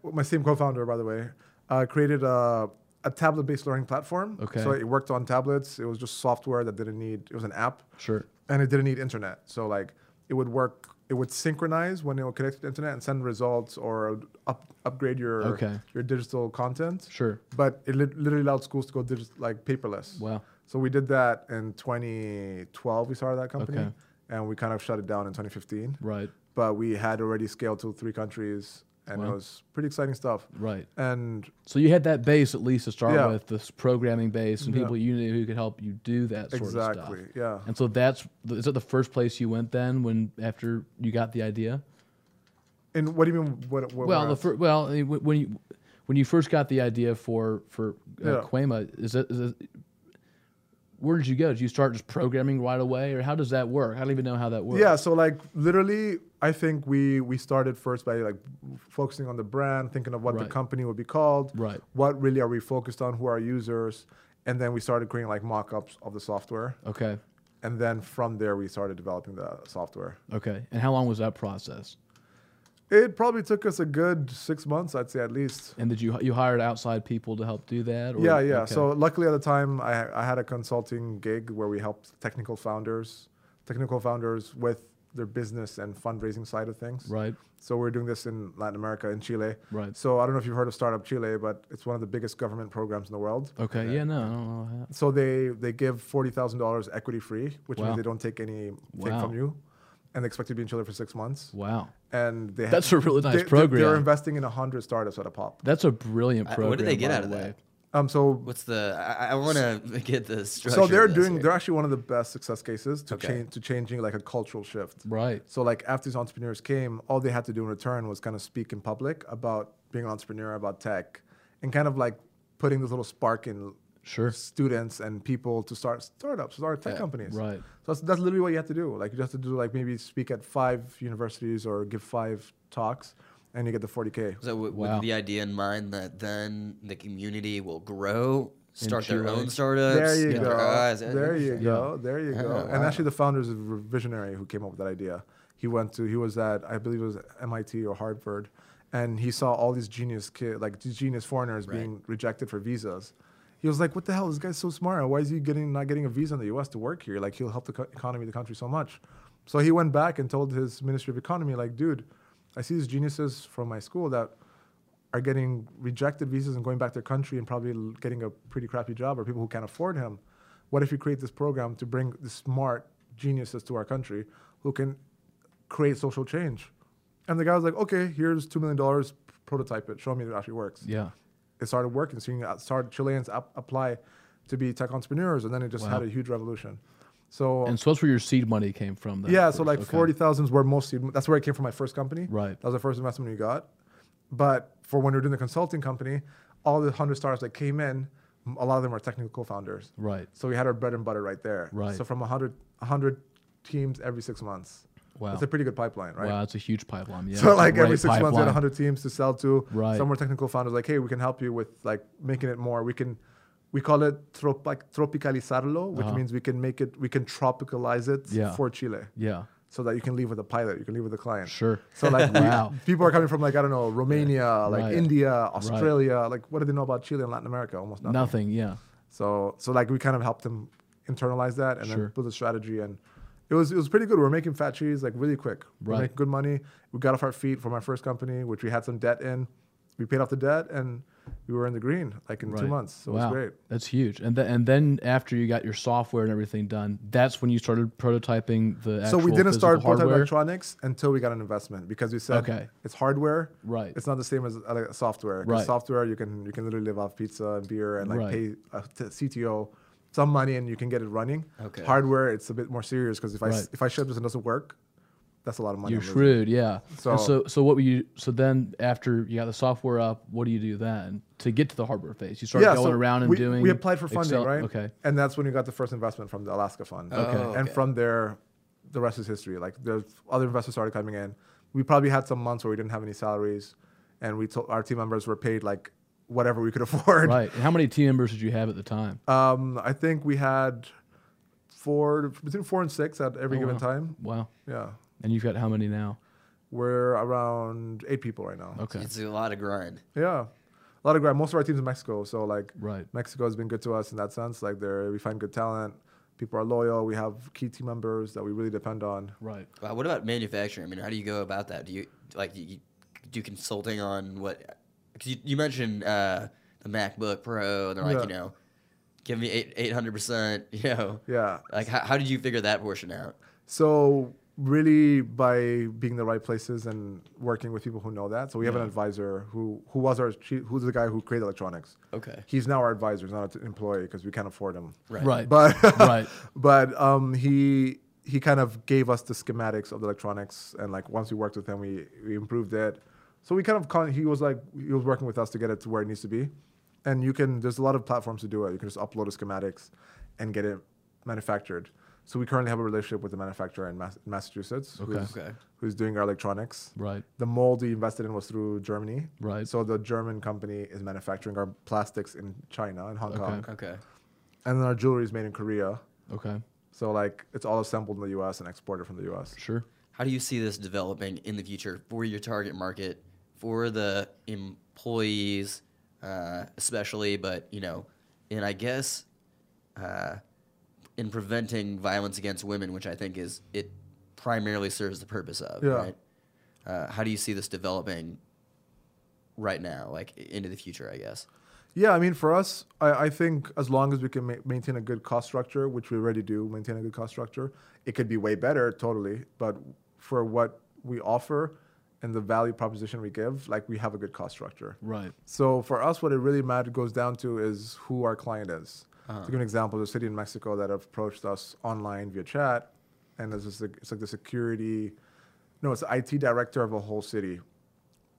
my same co-founder, by the way, uh, created a a tablet-based learning platform. Okay. So it worked on tablets. It was just software that didn't need. It was an app. Sure. and it didn't need internet. So like it would work. It would synchronize when it would connect to the internet and send results or up, upgrade your Okay. your digital content. Sure. But it lit- literally allowed schools to go digit, like paperless. Wow. So we did that in 2012. We started that company, Okay. and we kind of shut it down in 2015. Right. But we had already scaled to three countries, and it was pretty exciting stuff. Right. And So you had that base at least to start Yeah. with, this programming base, and Yeah. people you knew who could help you do that sort exactly, of stuff. Exactly. yeah. And so that's is that the first place you went then when after you got the idea? And what do you mean? What? what well, the fir- well I mean, wh- when you when you first got the idea for for uh, Yeah. Kwema, is it, is it where did you go? Did you start just programming right away, or how does that work? I don't even know how that works. Yeah, so like literally, I think we we started first by like focusing on the brand, thinking of what Right. the company would be called, Right. what really are we focused on, who are our users, and then we started creating like mock-ups of the software, Okay. and then from there we started developing the software. Okay. And how long was that process? It probably took us a good six months, I'd say at least. And did you you hired outside people to help do that? Or, yeah, yeah. okay. So luckily at the time, I, I had a consulting gig where we helped technical founders, technical founders with their business and fundraising side of things. right, So we're doing this in Latin America, in Chile. right. So I don't know if you've heard of Startup Chile, but it's one of the biggest government programs in the world. Okay. Yeah. No. I don't know how. So they they give forty thousand dollars equity free, which Wow. means they don't take anything Wow. from you, and they expect you to be in Chile for six months. Wow. And they That's a really nice they, they- program. They're investing in hundred startups at a pop. That's a brilliant Uh, program. what did they get by out the of way. that? Um, so What's the? I, I want to get the structure. so they're doing here. they're actually one of the best success cases to Okay. change to changing like a cultural shift. Right. So like after these entrepreneurs came, all they had to do in return was kind of speak in public about being an entrepreneur, about tech, and kind of like putting this little spark in Sure. students and people to start startups, start tech Yeah, companies. right. So that's, that's literally what you have to do. Like you just have to do like maybe speak at five universities or give five talks, and you get the 40k. So w- Wow. with the idea in mind that then the community will grow, start their own startups. There you go. eyes- There you go. There you go. Oh, And wow. actually, the founder is a visionary who came up with that idea. He went to he was at I believe it was MIT or Harvard, and he saw all these genius kid like these genius foreigners Right. being rejected for visas. He was like, "What the hell? This guy's so smart. Why is he getting not getting a visa in the U.S. to work here? Like he'll help the co- economy of the country so much." So he went back and told his Ministry of Economy, like, "Dude, I see these geniuses from my school that." are getting rejected visas and going back to their country and probably getting a pretty crappy job or people who can't afford him. What if you create this program to bring the smart geniuses to our country who can create social change? And the guy was like, okay, here's $2 million, prototype it, show me that it actually works. Yeah. It started working. So you started Chileans ap- apply to be tech entrepreneurs, and then it just had a huge revolution. So And so that's where your seed money came from. Then, yeah, so like Okay. forty thousand is where mostly that's where it came from my first company. Right. That was the first investment we got. But for when we were doing the consulting company, all the hundred startups that came in, a lot of them were technical co-founders. Right. So we had our bread and butter right there. Right. So from 100, 100 teams every six months. Wow. That's a pretty good pipeline, right? Wow, that's a huge pipeline. Yeah. so like every six months, we had pipeline. 100 teams to sell to. Right. Some were technical founders like, hey, we can help you with like making it more. We can, we call it trop- like, tropicalizarlo, which Uh-huh. means we can make it, we can tropicalize it Yeah. for Chile Yeah. so that you can leave with a pilot, you can leave with a client. Sure. So like we- people are coming from like I don't know Romania, like Right. India, Australia. Like what do they know about Chile and Latin America? Almost nothing. Nothing. Yeah. So so like we kind of helped them internalize that and Sure. then build a strategy and it was it was pretty good. We were making fat cheese like really quick. We Right. were making good money. We got off our feet from our first company, which we had some debt in. We paid off the debt and we were in the green like in two months. So wow. it was great. That's huge. And then and then after you got your software and everything done, that's when you started prototyping the So actual we didn't start physical prototype electronics until we got an investment because we said Okay. it's hardware. Right. It's not the same as uh, software. 'cause Right. Software you can you can literally live off pizza and beer and like Right. pay a t- CTO some money and you can get it running. Okay. Hardware it's a bit more serious because if I s- Right. if I ship this and it doesn't work, that's a lot of money. You're I'm losing. shrewd, yeah. So, So- so so what were you? So then after you got the software up, what do you do then to get to the hardware phase? You start going so around and we, doing. We applied for funding, Excel- right? Okay. And that's when we got the first investment from the Alaska Fund. Okay. Oh, And from there, the rest is history. Like there's other investors started coming in. We probably had some months where we didn't have any salaries, and we told our team members were paid like whatever we could afford. Right. And how many team members did you have at the time? Um, I think we had four between four and six at every Oh, given wow. time. Wow. Yeah, And you've got how many now? we're around eight people right now. Okay. It's a lot of grind. Yeah, a lot of grind. Most of our teams in Mexico, so like Right. Mexico has been good to us in that sense. Like there, we find good talent. People are loyal. We have key team members that we really depend on. Right. Wow, what about manufacturing? I mean, how do you go about that? Do you like you, you do consulting on what? Because you, you mentioned uh, the MacBook Pro, and they're like, Yeah. you know, give me eight eight hundred percent. You know, Yeah. like how, how did you figure that portion out? So really by being the right places and working with people who know that. So we have an advisor who who was our chief, who's the guy who created electronics. Okay, He's now our advisor. He's not an employee because we can't afford him. right, Right. But Right. but um, he he kind of gave us the schematics of the electronics, and like once we worked with him, we we improved it. So we kind of con- he was like he was working with us to get it to where it needs to be, and you can there's a lot of platforms to do it. You can just upload the schematics, and get it manufactured. So we currently have a relationship with the manufacturer in Mass- Massachusetts, Okay. who's, Okay. who's doing our electronics. Right. The mold we invested in was through Germany. Right. So the German company is manufacturing our plastics in China and Hong Okay. Kong, okay. and then our jewelry is made in Korea. Okay. So like it's all assembled in the U.S. and exported from the U.S. Sure. How do you see this developing in the future for your target market, for the employees, uh, especially, but you know, and I guess uh, in preventing violence against women, which I think is it primarily serves the purpose of. Yeah. Right? Uh, how do you see this developing right now, like into the future? I guess. Yeah, I mean for us, I, I think as long as we can ma- maintain a good cost structure, which we already do, maintain a good cost structure, it could be way better, totally. But for what we offer and the value proposition we give, like we have a good cost structure. Right. So for us, what it really matters goes down to is who our client is. Uh-huh. To give an example, there's a city in Mexico that approached us online via chat, and it's, just like, it's like the security, no, it's the IT director of a whole city,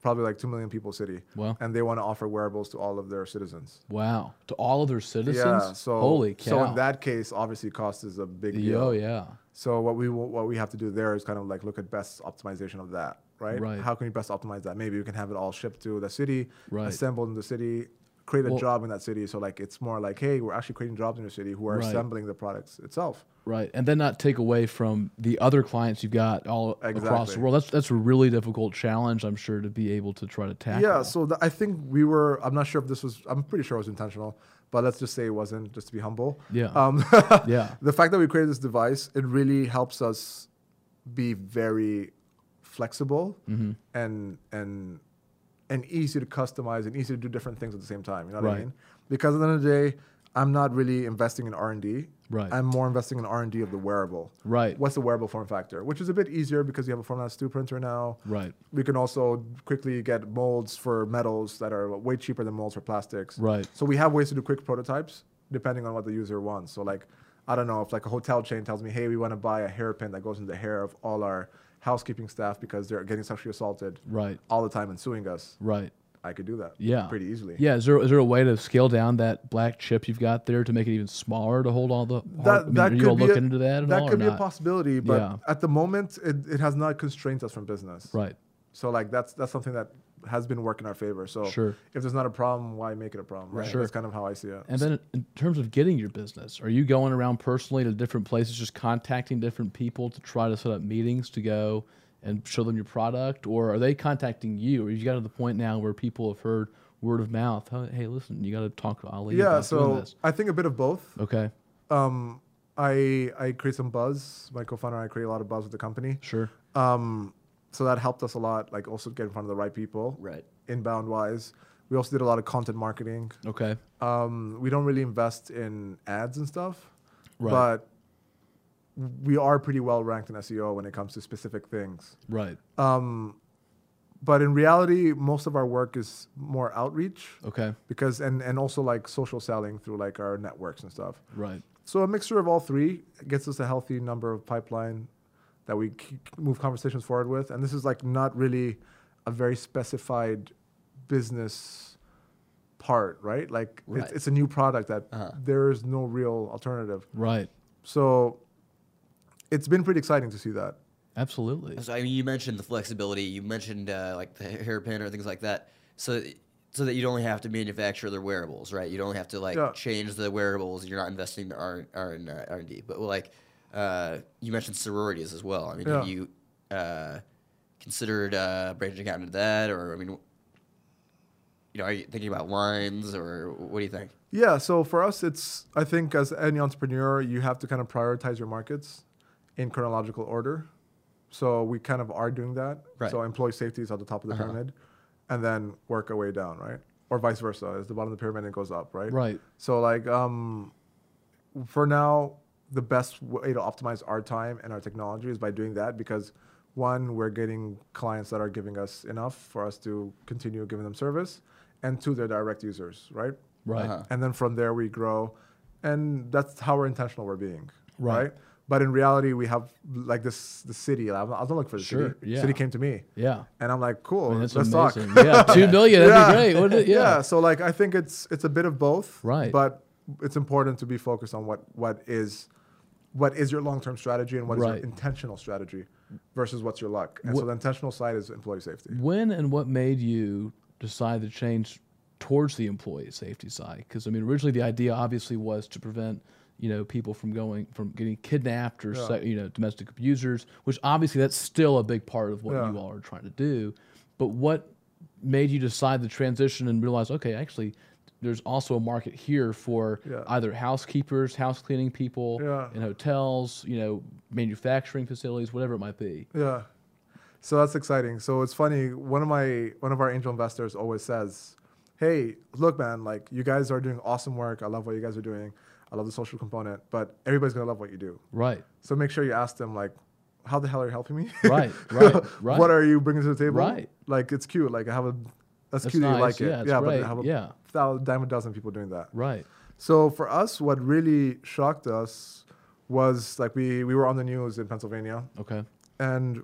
probably like two million people city, Wow. and they want to offer wearables to all of their citizens. Wow. To all of their citizens. Yeah, so holy cow. so in that case, obviously, cost is a big deal. Oh yeah. So what we what we have to do there is kind of like look at best optimization of that, right? Right. How can we best optimize that? Maybe we can have it all shipped to the city, Right. assembled in the city, create a Well- job in that city. So like it's more like, hey, we're actually creating jobs in your city who are Right. assembling the products itself. Right, and then not take away from the other clients you've got all across the world. That's that's a really difficult challenge, I'm sure, to be able to try to tackle. Yeah. So th- I think we were. I'm not sure if this was. I'm pretty sure it was intentional, but let's just say it wasn't, just to be humble. Yeah. Um, yeah, the fact that we created this device, it really helps us be very flexible Mm-hmm. and and and easy to customize and easy to do different things at the same time. You know what I mean? Because at the end of the day, I'm not really investing in R and D. Right. I'm more investing in R and D of the wearable. right, What's the wearable form factor? Which is a bit easier because you have a Format 2 printer now. right, We can also quickly get molds for metals that are way cheaper than molds for plastics. right, So we have ways to do quick prototypes depending on what the user wants. So like, I don't know if like a hotel chain tells me, hey, we want to buy a hairpin that goes in the hair of all our housekeeping staff because they're getting sexually assaulted right, all the time and suing us. right. I could do that. Yeah. Pretty easily. Yeah, is there is there a way to scale down that black chip you've got there to make it even smaller to hold all the? That, I mean, that are you could all be a- into that at that could be a possibility, but Yeah. at the moment, it, it has not constrained us from business. Right. So like that's that's something that has been working in our favor. So Sure. if there's not a problem, why make it a problem? Right. Sure. That's kind of how I see it. And then in terms of getting your business, are you going around personally to different places, just contacting different people to try to set up meetings to go and show them your product, or are they contacting you? Or you got to the point now where people have heard word of mouth? "Oh, Hey, listen, you got to talk to Ali yeah. So. I think a bit of both. Okay, Um, I I create some buzz. My co-founder and I create a lot of buzz with the company. sure. Um, so that helped us a lot. Like also get in front of the right people, Right. inbound wise. We also did a lot of content marketing. Okay, Um, we don't really invest in ads and stuff, Right. but we are pretty well ranked in SEO when it comes to specific things. right. Um, but in reality, most of our work is more outreach Okay, because and and also like social selling through like our networks and stuff. right. So a mixture of all three gets us a healthy number of pipeline that we move conversations forward with. And this is like not really a very specified business part, right? Like Right. It's, it's a new product that Uh-huh. there is no real alternative. Right. So it's been pretty exciting to see that. Absolutely. So I mean, you mentioned the flexibility. You mentioned uh, like the hairpin or things like that. So so that you'd only have to manufacture their wearables, right? You don't have to like Yeah. change the wearables. You're not investing in R R and uh, R and D. But like uh, you mentioned sororities as well. I mean, have you uh, considered uh, branching out into that, or I mean, you know, are you thinking about lines, or what do you think? Yeah, so for us, it's I think as any entrepreneur, you have to kind of prioritize your markets in chronological order. So we kind of are doing that. Right. So employee safety is at the top of the Uh-huh. pyramid, and then work our way down, right? Or vice versa, as the bottom of the pyramid and it goes up, right? Right. So like um, for now, the best way to optimize our time and our technology is by doing that because one, we're getting clients that are giving us enough for us to continue giving them service, and two, they're direct users, right? Right. Uh-huh. and then from there we grow and that's how we're intentional we're being Right. right, but in reality we have like this the city i was not looking for the Sure, city yeah. city came to me Yeah. and i'm like cool I mean, that's let's amazing. talk yeah, two million. That'd yeah. be great. Wouldn't it? Yeah. so like i think it's it's a bit of both Right. but it's important to be focused on what what is what is your long-term strategy and what is Right. your intentional strategy versus what's your luck and so the intentional side is employee safety When and what made you decide to change towards the employee safety side? Because I mean, originally the idea obviously was to prevent you know people from going from getting kidnapped or Yeah. you know domestic abusers, which obviously that's still a big part of what Yeah. you all are trying to do. But what made you decide the transition and realize, okay, actually, there's also a market here for Yeah. either housekeepers, house cleaning people Yeah. in hotels, you know, manufacturing facilities, whatever it might be. Yeah. So that's exciting. So it's funny. One of my one of our angel investors always says, "Hey, look, man, like you guys are doing awesome work. I love what you guys are doing. I love the social component, but everybody's gonna love what you do. Right. So make sure you ask them like, how the hell are you helping me? Right, right, right. what are you bringing to the table? Right. Like it's cute. Like I have a that's, That's cute that you like it. Yeah, it's yeah, great. but I have a Yeah. Thou- dime a dozen people doing that. Right. So for us, what really shocked us was like we we were on the news in Pennsylvania, Okay. and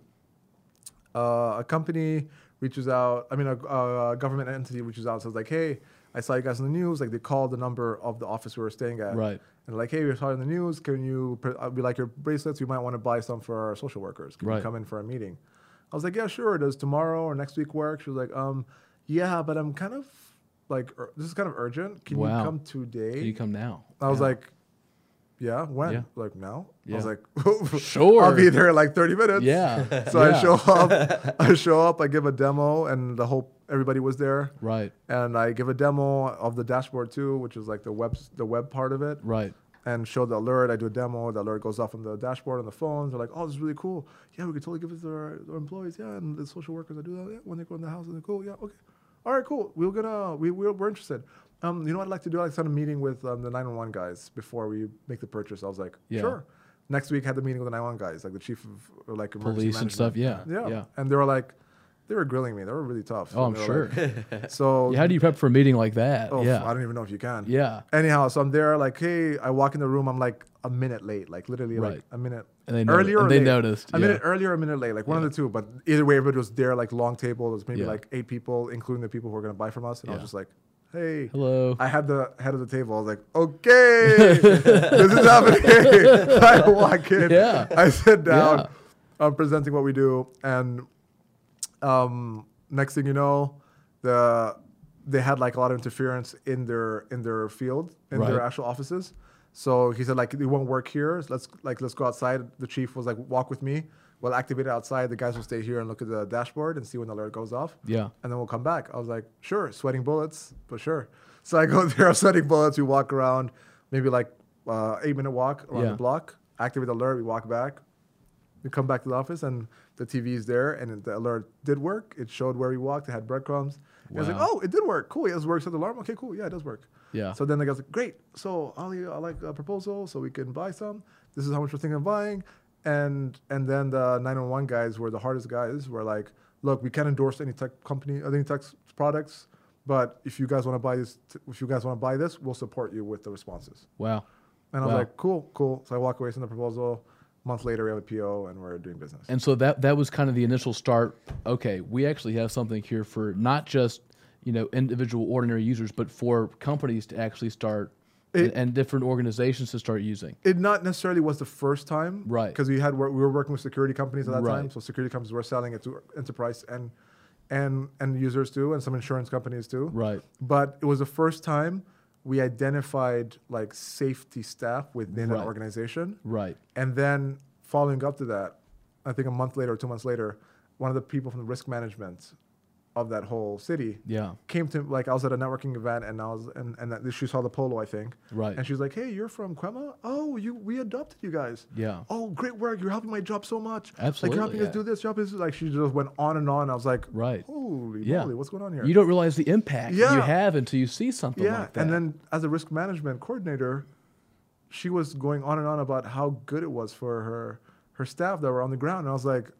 uh, a company reaches out. I mean, a, a government entity reaches out and says like, "Hey, I saw you guys in the news." Like they called the number of the office we were staying at, Right. And like, "Hey, we saw you in the news. Can you? uh, We like your bracelets. We might want to buy some for our social workers. Can Right. you come in for a meeting?" I was like, "Yeah, sure. Does tomorrow or next week work?" She was like, "Um, yeah, but I'm kind of like this is kind of urgent. Can Wow. you come today?" Can you come now? I was like, yeah, when? Yeah. Like now? I was like, Sure. I'll be there in like 30 minutes. Yeah. So I show up, I show up, I give a demo, and the whole everybody was there, Right. and I give a demo of the dashboard too, which is like the web the web part of it, Right. and show the alert. I do a demo, the alert goes off on the dashboard on the phones. They're like, oh, this is really cool. Yeah, we could totally give it to our, our employees. Yeah, and the social workers I do that. Yeah, when they go in the house, and they're cool. Yeah, okay. All right, cool. We're gonna we we're, we're interested. Um, you know what I'd like to do? I'd like to set a meeting with um, the 911 guys before we make the purchase. I was like, Yeah. sure. Next week, had the meeting with the 911 guys, like the chief of or, like emergency Police and stuff. Yeah. yeah, Yeah. And they were like, they were grilling me. They were really tough. Oh, I'm And they were sure. like- so Yeah, How do you prep for a meeting like that? Oh, yeah. I don't even know if you can. Yeah. Anyhow, so I'm there, like, hey, I walk in the room, I'm like a minute late, like literally like a minute And they noti- earlier. and or they late. noticed, A yeah. minute earlier, a minute late, like one Yeah. of the two. But either way, everybody was there, like long table. There was maybe Yeah. like eight people, including the people who were gonna buy from us, and I was just like, hey. Hello. I had the head of the table. I was like, okay, this is happening. I walk in. Yeah. I sit down. I'm presenting what we do, and um, next thing you know, the they had like a lot of interference in their in their field in their actual offices. So he said like it won't work here. So let's like let's go outside. The chief was like walk with me. We'll activate it outside. The guys will stay here and look at the dashboard and see when the alert goes off. Yeah. And then we'll come back. I was like, sure, sweating bullets, but sure. So I go there, I'm sweating bullets. We walk around, maybe like uh, eight minute walk around Yeah. the block. Activate the alert. We walk back. We come back to the office and the TV is there, and the alert did work. It showed where we walked. It had breadcrumbs. I was like, oh, it did work. Cool. Yeah, it works at the alarm. Okay, cool. Yeah, it does work. Yeah. So then the guy's like, great. So Ali, I like a proposal so we can buy some. This is how much we're thinking of buying. And and then the 911 guys were the hardest guys. Were like, look, we can't endorse any tech company, or any tech products, but if you guys want to buy this, if you guys want to buy this, we'll support you with the responses. Wow. And I was Wow. like, cool, cool. So I walk away from the proposal. A month later, we have a PO and we're doing business. And so that that was kind of the initial start. Okay, we actually have something here for not just you know individual ordinary users, but for companies to actually start and, It- and different organizations to start using. It not necessarily was the first time, Right. Because we had we were working with security companies at that time, so security companies were selling it to enterprise and and and users too, and some insurance companies too. Right. But it was the first time we identified like safety staff within Right. an organization, Right. and then following up to that, I think a month later or two months later, one of the people from the risk management of that whole city Yeah. came to like I was at a networking event and I was and and that, she saw the polo I think Right. and she's like hey you're from Kwema oh you we adopted you guys Yeah. oh great work you're helping my job so much like Absolutely, you're helping us do this you're helping us like she just went on and on I was like Right. holy Yeah. moly what's going on here You don't realize the impact Yeah. you have until you see something yeah like that. and then as a risk management coordinator she was going on and on about how good it was for her her staff that were on the ground and I was like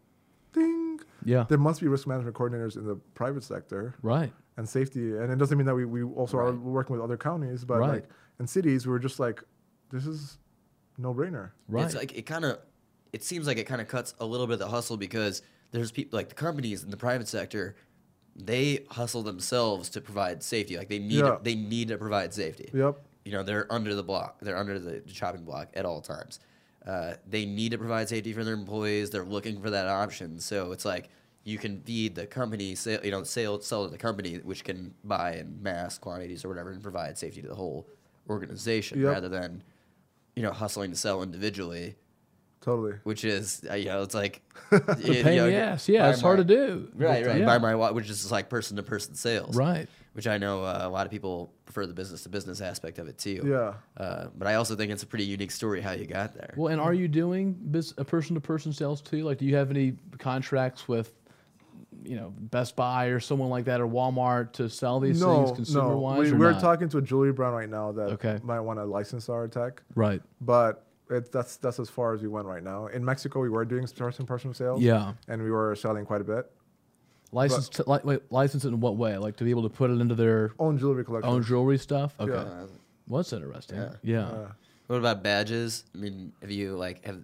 ding yeah. there must be risk management coordinators in the private sector Right. and safety. And it doesn't mean that we, we also are working with other counties, but Right. like in cities, we were just like, this is no brainer. Right. It's like it kind of, it seems like it kind of cuts a little bit of the hustle because there's people like the companies in the private sector, they hustle themselves to provide safety. Like they need, Yeah. they need to provide safety. Yep. You know, they're under the block. They're under the chopping block at all times. Uh, they need to provide safety for their employees. They're looking for that option. So it's like you can feed the company, sell, you know, sell sell to the company, which can buy in mass quantities or whatever, and provide safety to the whole organization, Yep. rather than, you know, hustling to sell individually, Totally. which is uh, you know, it's like It's a pain in the ass. Yeah, it's hard to do. Right, right. Yeah. Buy my watch, which is like person to person sales, Right. Which I know uh, a lot of people prefer the business to business aspect of it too. Yeah. Uh, but I also think it's a pretty unique story how you got there. Well, and are you doing bus- a person to person sales too? Like, do you have any contracts with, you know, Best Buy or someone like that or Walmart to sell these no, things consumer no. wise? We, or we're not? talking to a jewelry brand right now that Okay. might want to license our tech, Right. but it, that's that's as far as we went right now. In Mexico, we were doing person-person sales. Yeah. and we were selling quite a bit. License, to, li- wait, license it in what way? Like to be able to put it into their Own jewelry collection. own jewelry stuff? Okay. Yeah. Well, that's interesting. Yeah. Yeah. Uh, what about badges? I mean, have you like have?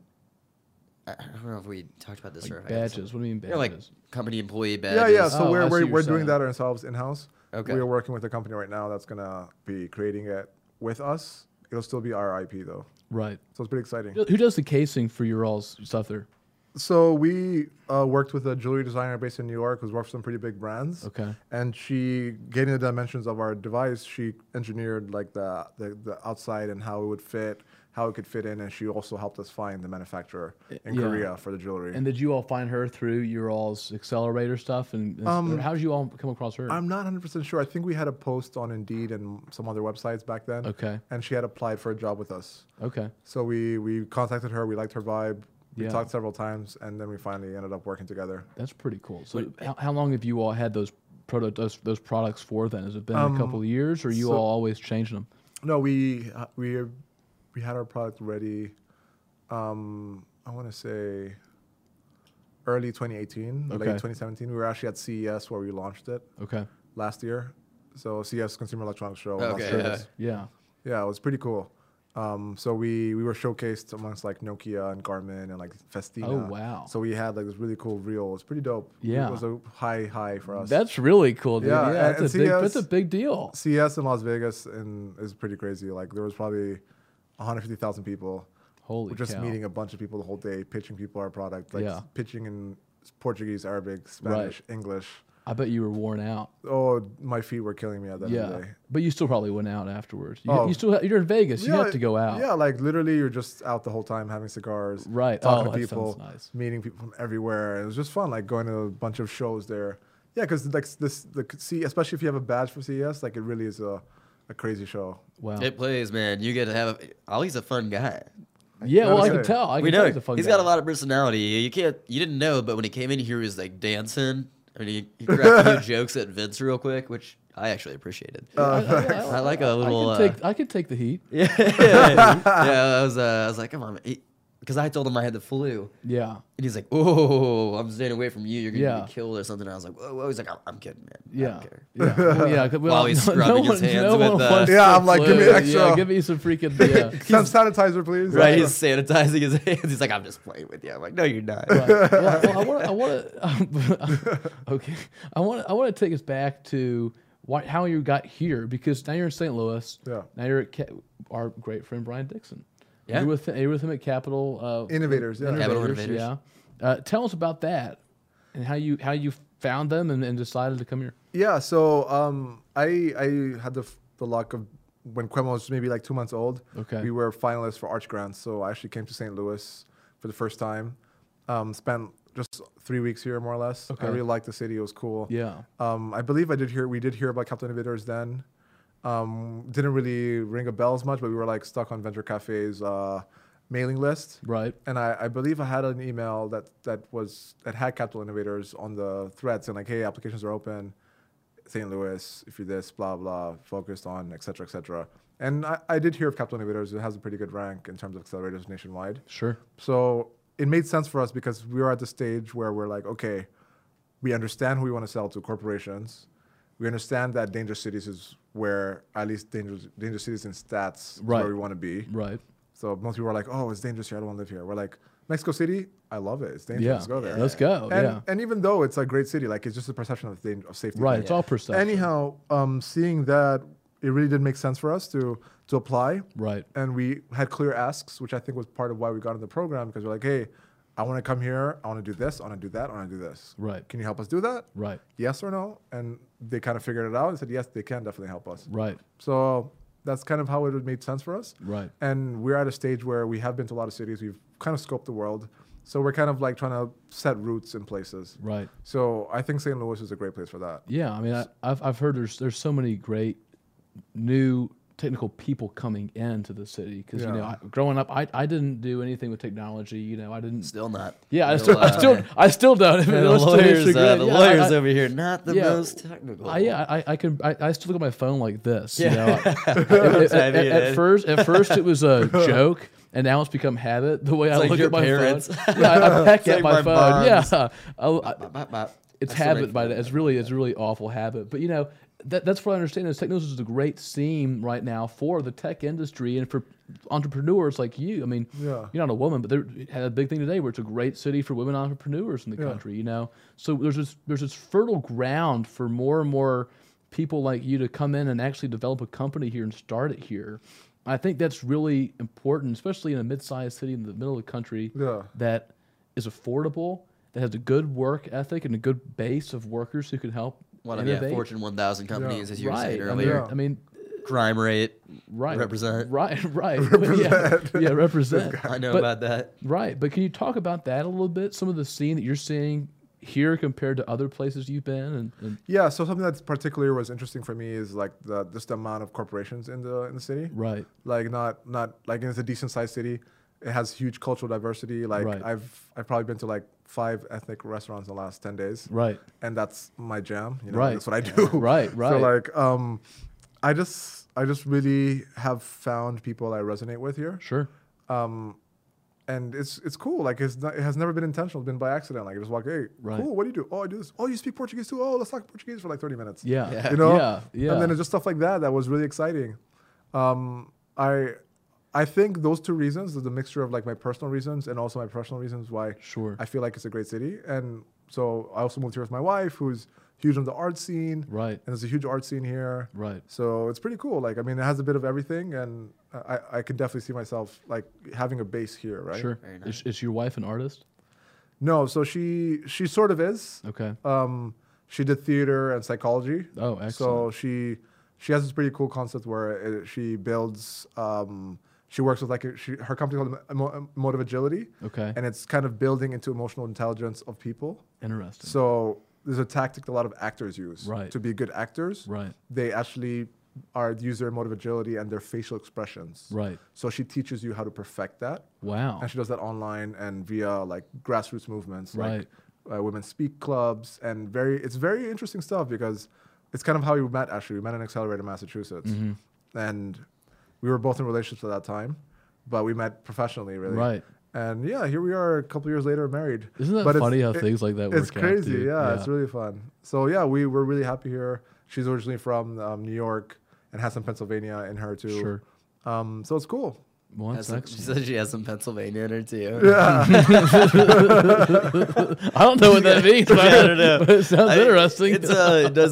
I I don't know if we talked about this or Like if I had badges. What do you mean badges? You know, like company employee badges. yeah, yeah. So Oh, I we're see what we're, you're we're doing saying. that ourselves in house. Okay. We're working with a company right now that's gonna be creating it with us. It'll still be our IP though, right. so it's pretty exciting. Who does the casing for your all's stuff there? So we uh, worked with a jewelry designer based in New York who's worked for some pretty big brands. Okay. And she, getting the dimensions of our device, she engineered like the, the the outside and how it would fit, how it could fit in, and she also helped us find the manufacturer in Yeah. Korea for the jewelry. And did you all find her through your all's accelerator stuff? And, and Um, how did you all come across her? I'm not 100% sure. I think we had a post on Indeed and some other websites back then. Okay. And she had applied for a job with us. okay. So we, we contacted her. We liked her vibe. We Yeah. talked several times, and then we finally ended up working together. That's pretty cool. So how, how long have you all had those proto those, those products for then? Has it been a couple of years or you Um, so- all always changing them? No, we uh, we we had our product ready. Um, I want to say early 2018, late 2017. We were actually at CES where we launched it Okay. last year. So CES Consumer Electronics Show. in Las Okay, Vegas. Yeah. Yeah, it was pretty cool. Um, so we we were showcased amongst like Nokia and Garmin and like Festina. Oh, wow. So we had like this really cool reel. It was pretty dope. Yeah. it was a high high for us. That's really cool, dude. Yeah, Yeah, that's, a and big, CS that's a big deal. CES in Las Vegas and is pretty crazy. Like there was probably 150,000 people. Holy We're just cow. meeting a bunch of people the whole day, pitching people our product, like Yeah. pitching in Portuguese, Arabic, Spanish, English. I bet you were worn out. Oh, my feet were killing me at the end of the Yeah. day. But you still probably went out afterwards. You, Oh. you still ha- you're in Vegas. you have to go out. Yeah, like literally, you're just out the whole time having cigars, Right. Talking Oh, to people, nice. meeting people from everywhere. It was just fun, like going to a bunch of shows there. Yeah, because like this, the see, especially if you have a badge for CES, like it really is a, a crazy show. Wow. It plays, man. You get to have. Oh, Ali's a fun guy. yeah, well, I can tell. I can we tell know he's a fun he's guy. got a lot of personality. You can't. You didn't know, but when he came in here, he was like dancing. I mean, he, he cracked a few jokes at Vince real quick, which I actually appreciated. I, I like a little, I uh, can, take, I can take the heat. yeah, yeah. I was. Uh, I was like, come on, because I told him I had the flu, Yeah. and he's like, "Oh, I'm staying away from you. You're gonna Yeah. get killed or something." And I was like, "Whoa, whoa." He's like, "I'm, I'm kidding, man. I Yeah. don't care." Yeah. Well, yeah. 'cause, Well, While he's no, scrubbing no his one, hands no with, one uh, Yeah, I'm like, give me flu. extra. Yeah, give me some freaking. Yeah. Some sanitizer, please. Right? Yeah. He's sanitizing his hands. He's like, "I'm just playing with you." I'm like, "No, you're not." Right. Well, well, I want to. I want to. okay. I want. I want to take us back to why, how you got here because now you're in St. Louis. Yeah. Now you're at Ca- our great friend Brian Dixon. Yeah. You're with you're with him at Capital uh, Innovators, yeah. Capital Innovators. Yeah. Uh, tell us about that and how you how you found them and, and decided to come here. Yeah, so um, I I had the the luck of when Kwema was maybe like two months old. Okay. We were finalists for Arch Grants, so I actually came to St. Louis for the first time. Um, spent just three weeks here, more or less. Okay. I really liked the city; it was cool. Yeah. Um, I believe I did hear we did hear about Capital Innovators then. Um, didn't really ring a bell as much, but we were like stuck on Venture Cafe's uh, mailing list. Right. And I, I believe I had an email that that was that had Capital Innovators on the thread saying like, hey, applications are open, St. Louis, if you're this, blah blah, focused on, et cetera, et cetera. And I, I did hear of Capital Innovators. It has a pretty good rank in terms of accelerators nationwide. Sure. So it made sense for us because we were at the stage where we're like, okay, we understand who we want to sell to corporations. We understand that dangerous cities is where at least dangerous dangerous cities in stats is Right. where we want to be. Right. So most people are like, "Oh, it's dangerous here. I don't want to live here." We're like, Mexico City, I love it. It's dangerous. Yeah. Let's go there. Let's go. And, yeah. and even though it's a great city, like it's just a perception of, dan- of safety. Right. thing. It's all perception. Anyhow, um, seeing that, it really did make sense for us to to apply. Right. And we had clear asks, which I think was part of why we got in the program because we're like, "Hey, I want to come here. I want to do this. I want to do that. I want to do this. Right. Can you help us do that? Right. Yes or no?" And they kind of figured it out and said, "Yes, they can definitely help us." Right. So that's kind of how it made sense for us. Right. And we're at a stage where we have been to a lot of cities. We've kind of scoped the world. So we're kind of like trying to set roots in places. Right. So I think St. Louis is a great place for that. Yeah, I mean, I, I've I've heard there's there's so many great new technical people coming into the city because you know I, growing up I, I didn't do anything with technology you know I didn't Still not. yeah I still I uh, still I still don't the lawyers, uh, the Yeah, lawyers I, I, over here, not the yeah, most technical. I, yeah, I, I can I, I still look at my phone like this. You Yeah. know, at, at- at- at first at first it was a joke, and now it's become habit. The way I like look your at my parents. phone, yeah, I, I peck like at my, my phone. Yeah, I, I, Bop, bop, bop. it's I habit make by fun the, of it's really it's really awful habit but you know that, that's what i understand is technology is a great theme right now for the tech industry and for entrepreneurs like you i mean Yeah. you're not a woman but they had a big thing today where it's a great city for women entrepreneurs in the Yeah. country you know so there's this there's this fertile ground for more and more people like you to come in and actually develop a company here and start it here i think that's really important especially in a mid-sized city in the middle of the country Yeah. that is affordable, that has a good work ethic and a good base of workers who can help One of yeah. Fortune 1000 companies, as you were right. saying earlier. I mean, Crime rate, right. Represent. Right. Right. yeah. Yeah. Represent. I know But- about that. Right. But can you talk about that a little bit? Some of the scene that you're seeing here compared to other places you've been, and, and Yeah, so something that's particularly was interesting for me is like the just the amount of corporations in the in the city. right. Like not not like it's a decent sized city. It has huge cultural diversity. Like Right. I've I've probably been to like five ethnic restaurants in the last ten days. Right. And that's my jam. You know, Right. that's what I do. Right, Right. So like um I just I just really have found people I resonate with here. Sure. Um and it's it's cool. Like it's not, it has never been intentional. It's been by accident. Like I just walk, hey, Right. cool. What do you do? Oh, I do this. Oh, you speak Portuguese too. Oh, let's talk Portuguese for like thirty minutes. Yeah. Yeah. You know. Yeah. Yeah. And then it's just stuff like that that was really exciting. Um, I I think those two reasons, the mixture of like my personal reasons and also my professional reasons, why Sure. I feel like it's a great city. And so I also moved here with my wife, who's huge on the art scene. Right. And there's a huge art scene here. Right. So it's pretty cool. Like, I mean, it has a bit of everything, and I, I can definitely see myself like having a base here, right? Sure. Very Is, is your wife an artist? No, so she she sort of is. Okay. Um, she did theater and psychology. Oh, excellent. So she she has this pretty cool concept where it, she builds. Um, she works with like a, she, her company called Emo- Emotive Agility, Okay. and it's kind of building into emotional intelligence of people. Interesting. So there's a tactic that a lot of actors use Right. to be good actors. right. They actually are use their emotive agility and their facial expressions. Right. So she teaches you how to perfect that, Wow. and she does that online and via like grassroots movements, Right. like uh, women speak clubs, and very it's very interesting stuff because it's kind of how we met. Actually, we met in Accelerator, Massachusetts, Mm-hmm. and we were both in relationships at that time, but we met professionally, really. Right. And yeah, here we are a couple years later, married. Isn't that But funny how it- things like that work It's crazy, dude? yeah, Yeah. It's really fun. So yeah, we we're really happy here. She's originally from um, New York and has some Pennsylvania in her too. Sure. Um, so it's cool. Well, Has that's some, she excellent. said she has some Pennsylvania in her too. Yeah. I don't know what that means, but, I don't know. but it sounds I- interesting. It's uh, it does.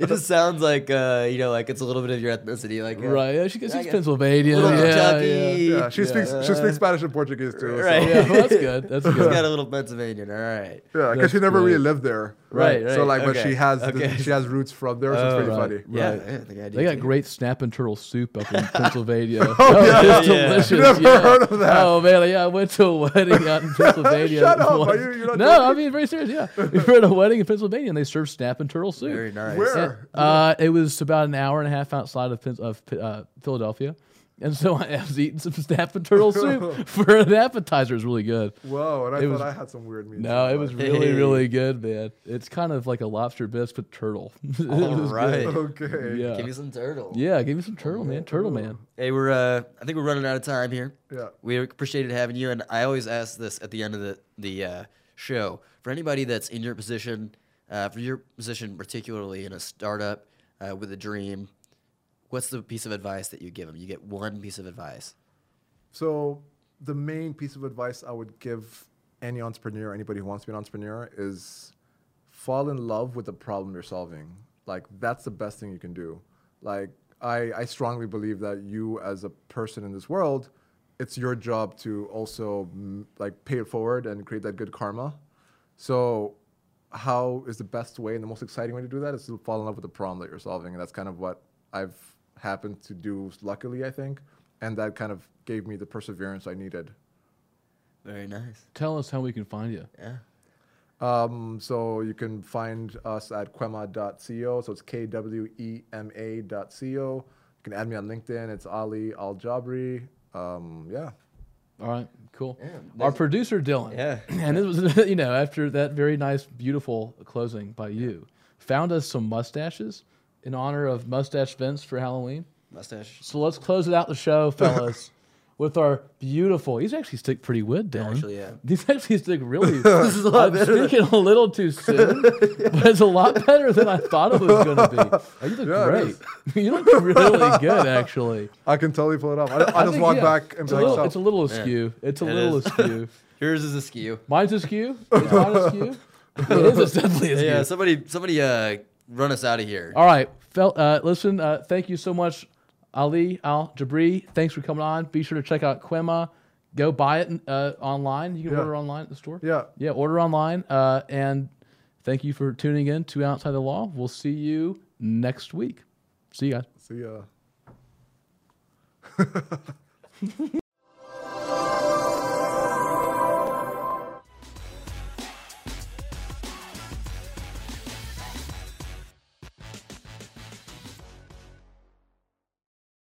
it just sounds like uh, you know, like it's a little bit of your ethnicity, like uh, right. Yeah, she gets I she's guess- Pennsylvania. little Yeah, Kentucky. yeah. yeah, she speaks she speaks Spanish and Portuguese too. Right. So. Yeah, well, that's good. That's She's got a little Pennsylvanian. All right. Yeah, because she never really lived there. Right, So right, like, but she has the- she has roots from there, so it's Oh, pretty right. funny. Yeah, Right. I think I do They got too. great snap and turtle soup up in Pennsylvania. Oh, Oh, yeah. it's Yeah. delicious. Never yeah. heard of that. Oh man, yeah, I went to a wedding out in Pennsylvania. Shut up, are you- you're not no, I mean very serious. Yeah, we were at a wedding in Pennsylvania and they served snap and turtle soup. Very nice. Where? Uh, it was about an hour and a half outside of, Pen- of uh, Philadelphia. And so I was eating some snap turtle soup for an appetizer. It was really good. Whoa, and I It thought was- I had some weird meat. No, it was but- really, Hey. really good, man. It's kind of like a lobster bisque but turtle. It All was right. good. Okay. Yeah. Give me some turtle. Yeah, give me some turtle, man. Turtle man. Hey, we're uh, I think we're running out of time here. Yeah. We appreciated having you, and I always ask this at the end of the the uh, show for anybody that's in your position, uh, for your position particularly in a startup uh, with a dream. What's the piece of advice that you give them? You get one piece of advice. So the main piece of advice I would give any entrepreneur, anybody who wants to be an entrepreneur, is fall in love with the problem you're solving. Like that's the best thing you can do. Like I, I strongly believe that you as a person in this world, it's your job to also mm, like pay it forward and create that good karma. So how is the best way and the most exciting way to do that is to fall in love with the problem that you're solving. And that's kind of what I've happened to do luckily, I think. And that kind of gave me the perseverance I needed. Very nice. Tell us how we can find you. Yeah. Um, so you can find us at kwema.co. So it's K W E M A dot co. You can add me on LinkedIn. It's Ali Al Jabri. Um, yeah. All right, cool. Yeah, Our producer Dylan. Yeah. And this was, you know, after that very nice, beautiful closing by you, found us some mustaches in honor of Mustache Vince for Halloween. Mustache. So let's close it out the show, fellas, with our beautiful. He's actually stick pretty good, Dylan. Actually, yeah. These actually stick really. This is a lot I'm better. speaking a little too soon, but it's a lot better than I thought it was going to be. Oh, you look Yeah, great. you look really good, actually. I can totally pull it off. I, I, I just think, walk yeah, back and It's be a like, little, it's a little askew. It's a It little is. askew. Yours is askew. Mine's askew. Is mine askew? It is. It's definitely askew. Yeah, somebody, somebody, uh, run us out of here. All right, fel- uh, listen. Uh, thank you so much, Ali Al Jabri. Thanks for coming on. Be sure to check out Kwema. Go buy it uh, online. You can Yeah. order online at the store. yeah, Yeah, order online. Uh, and thank you for tuning in to Outside the Law. We'll see you next week. See you guys. see ya.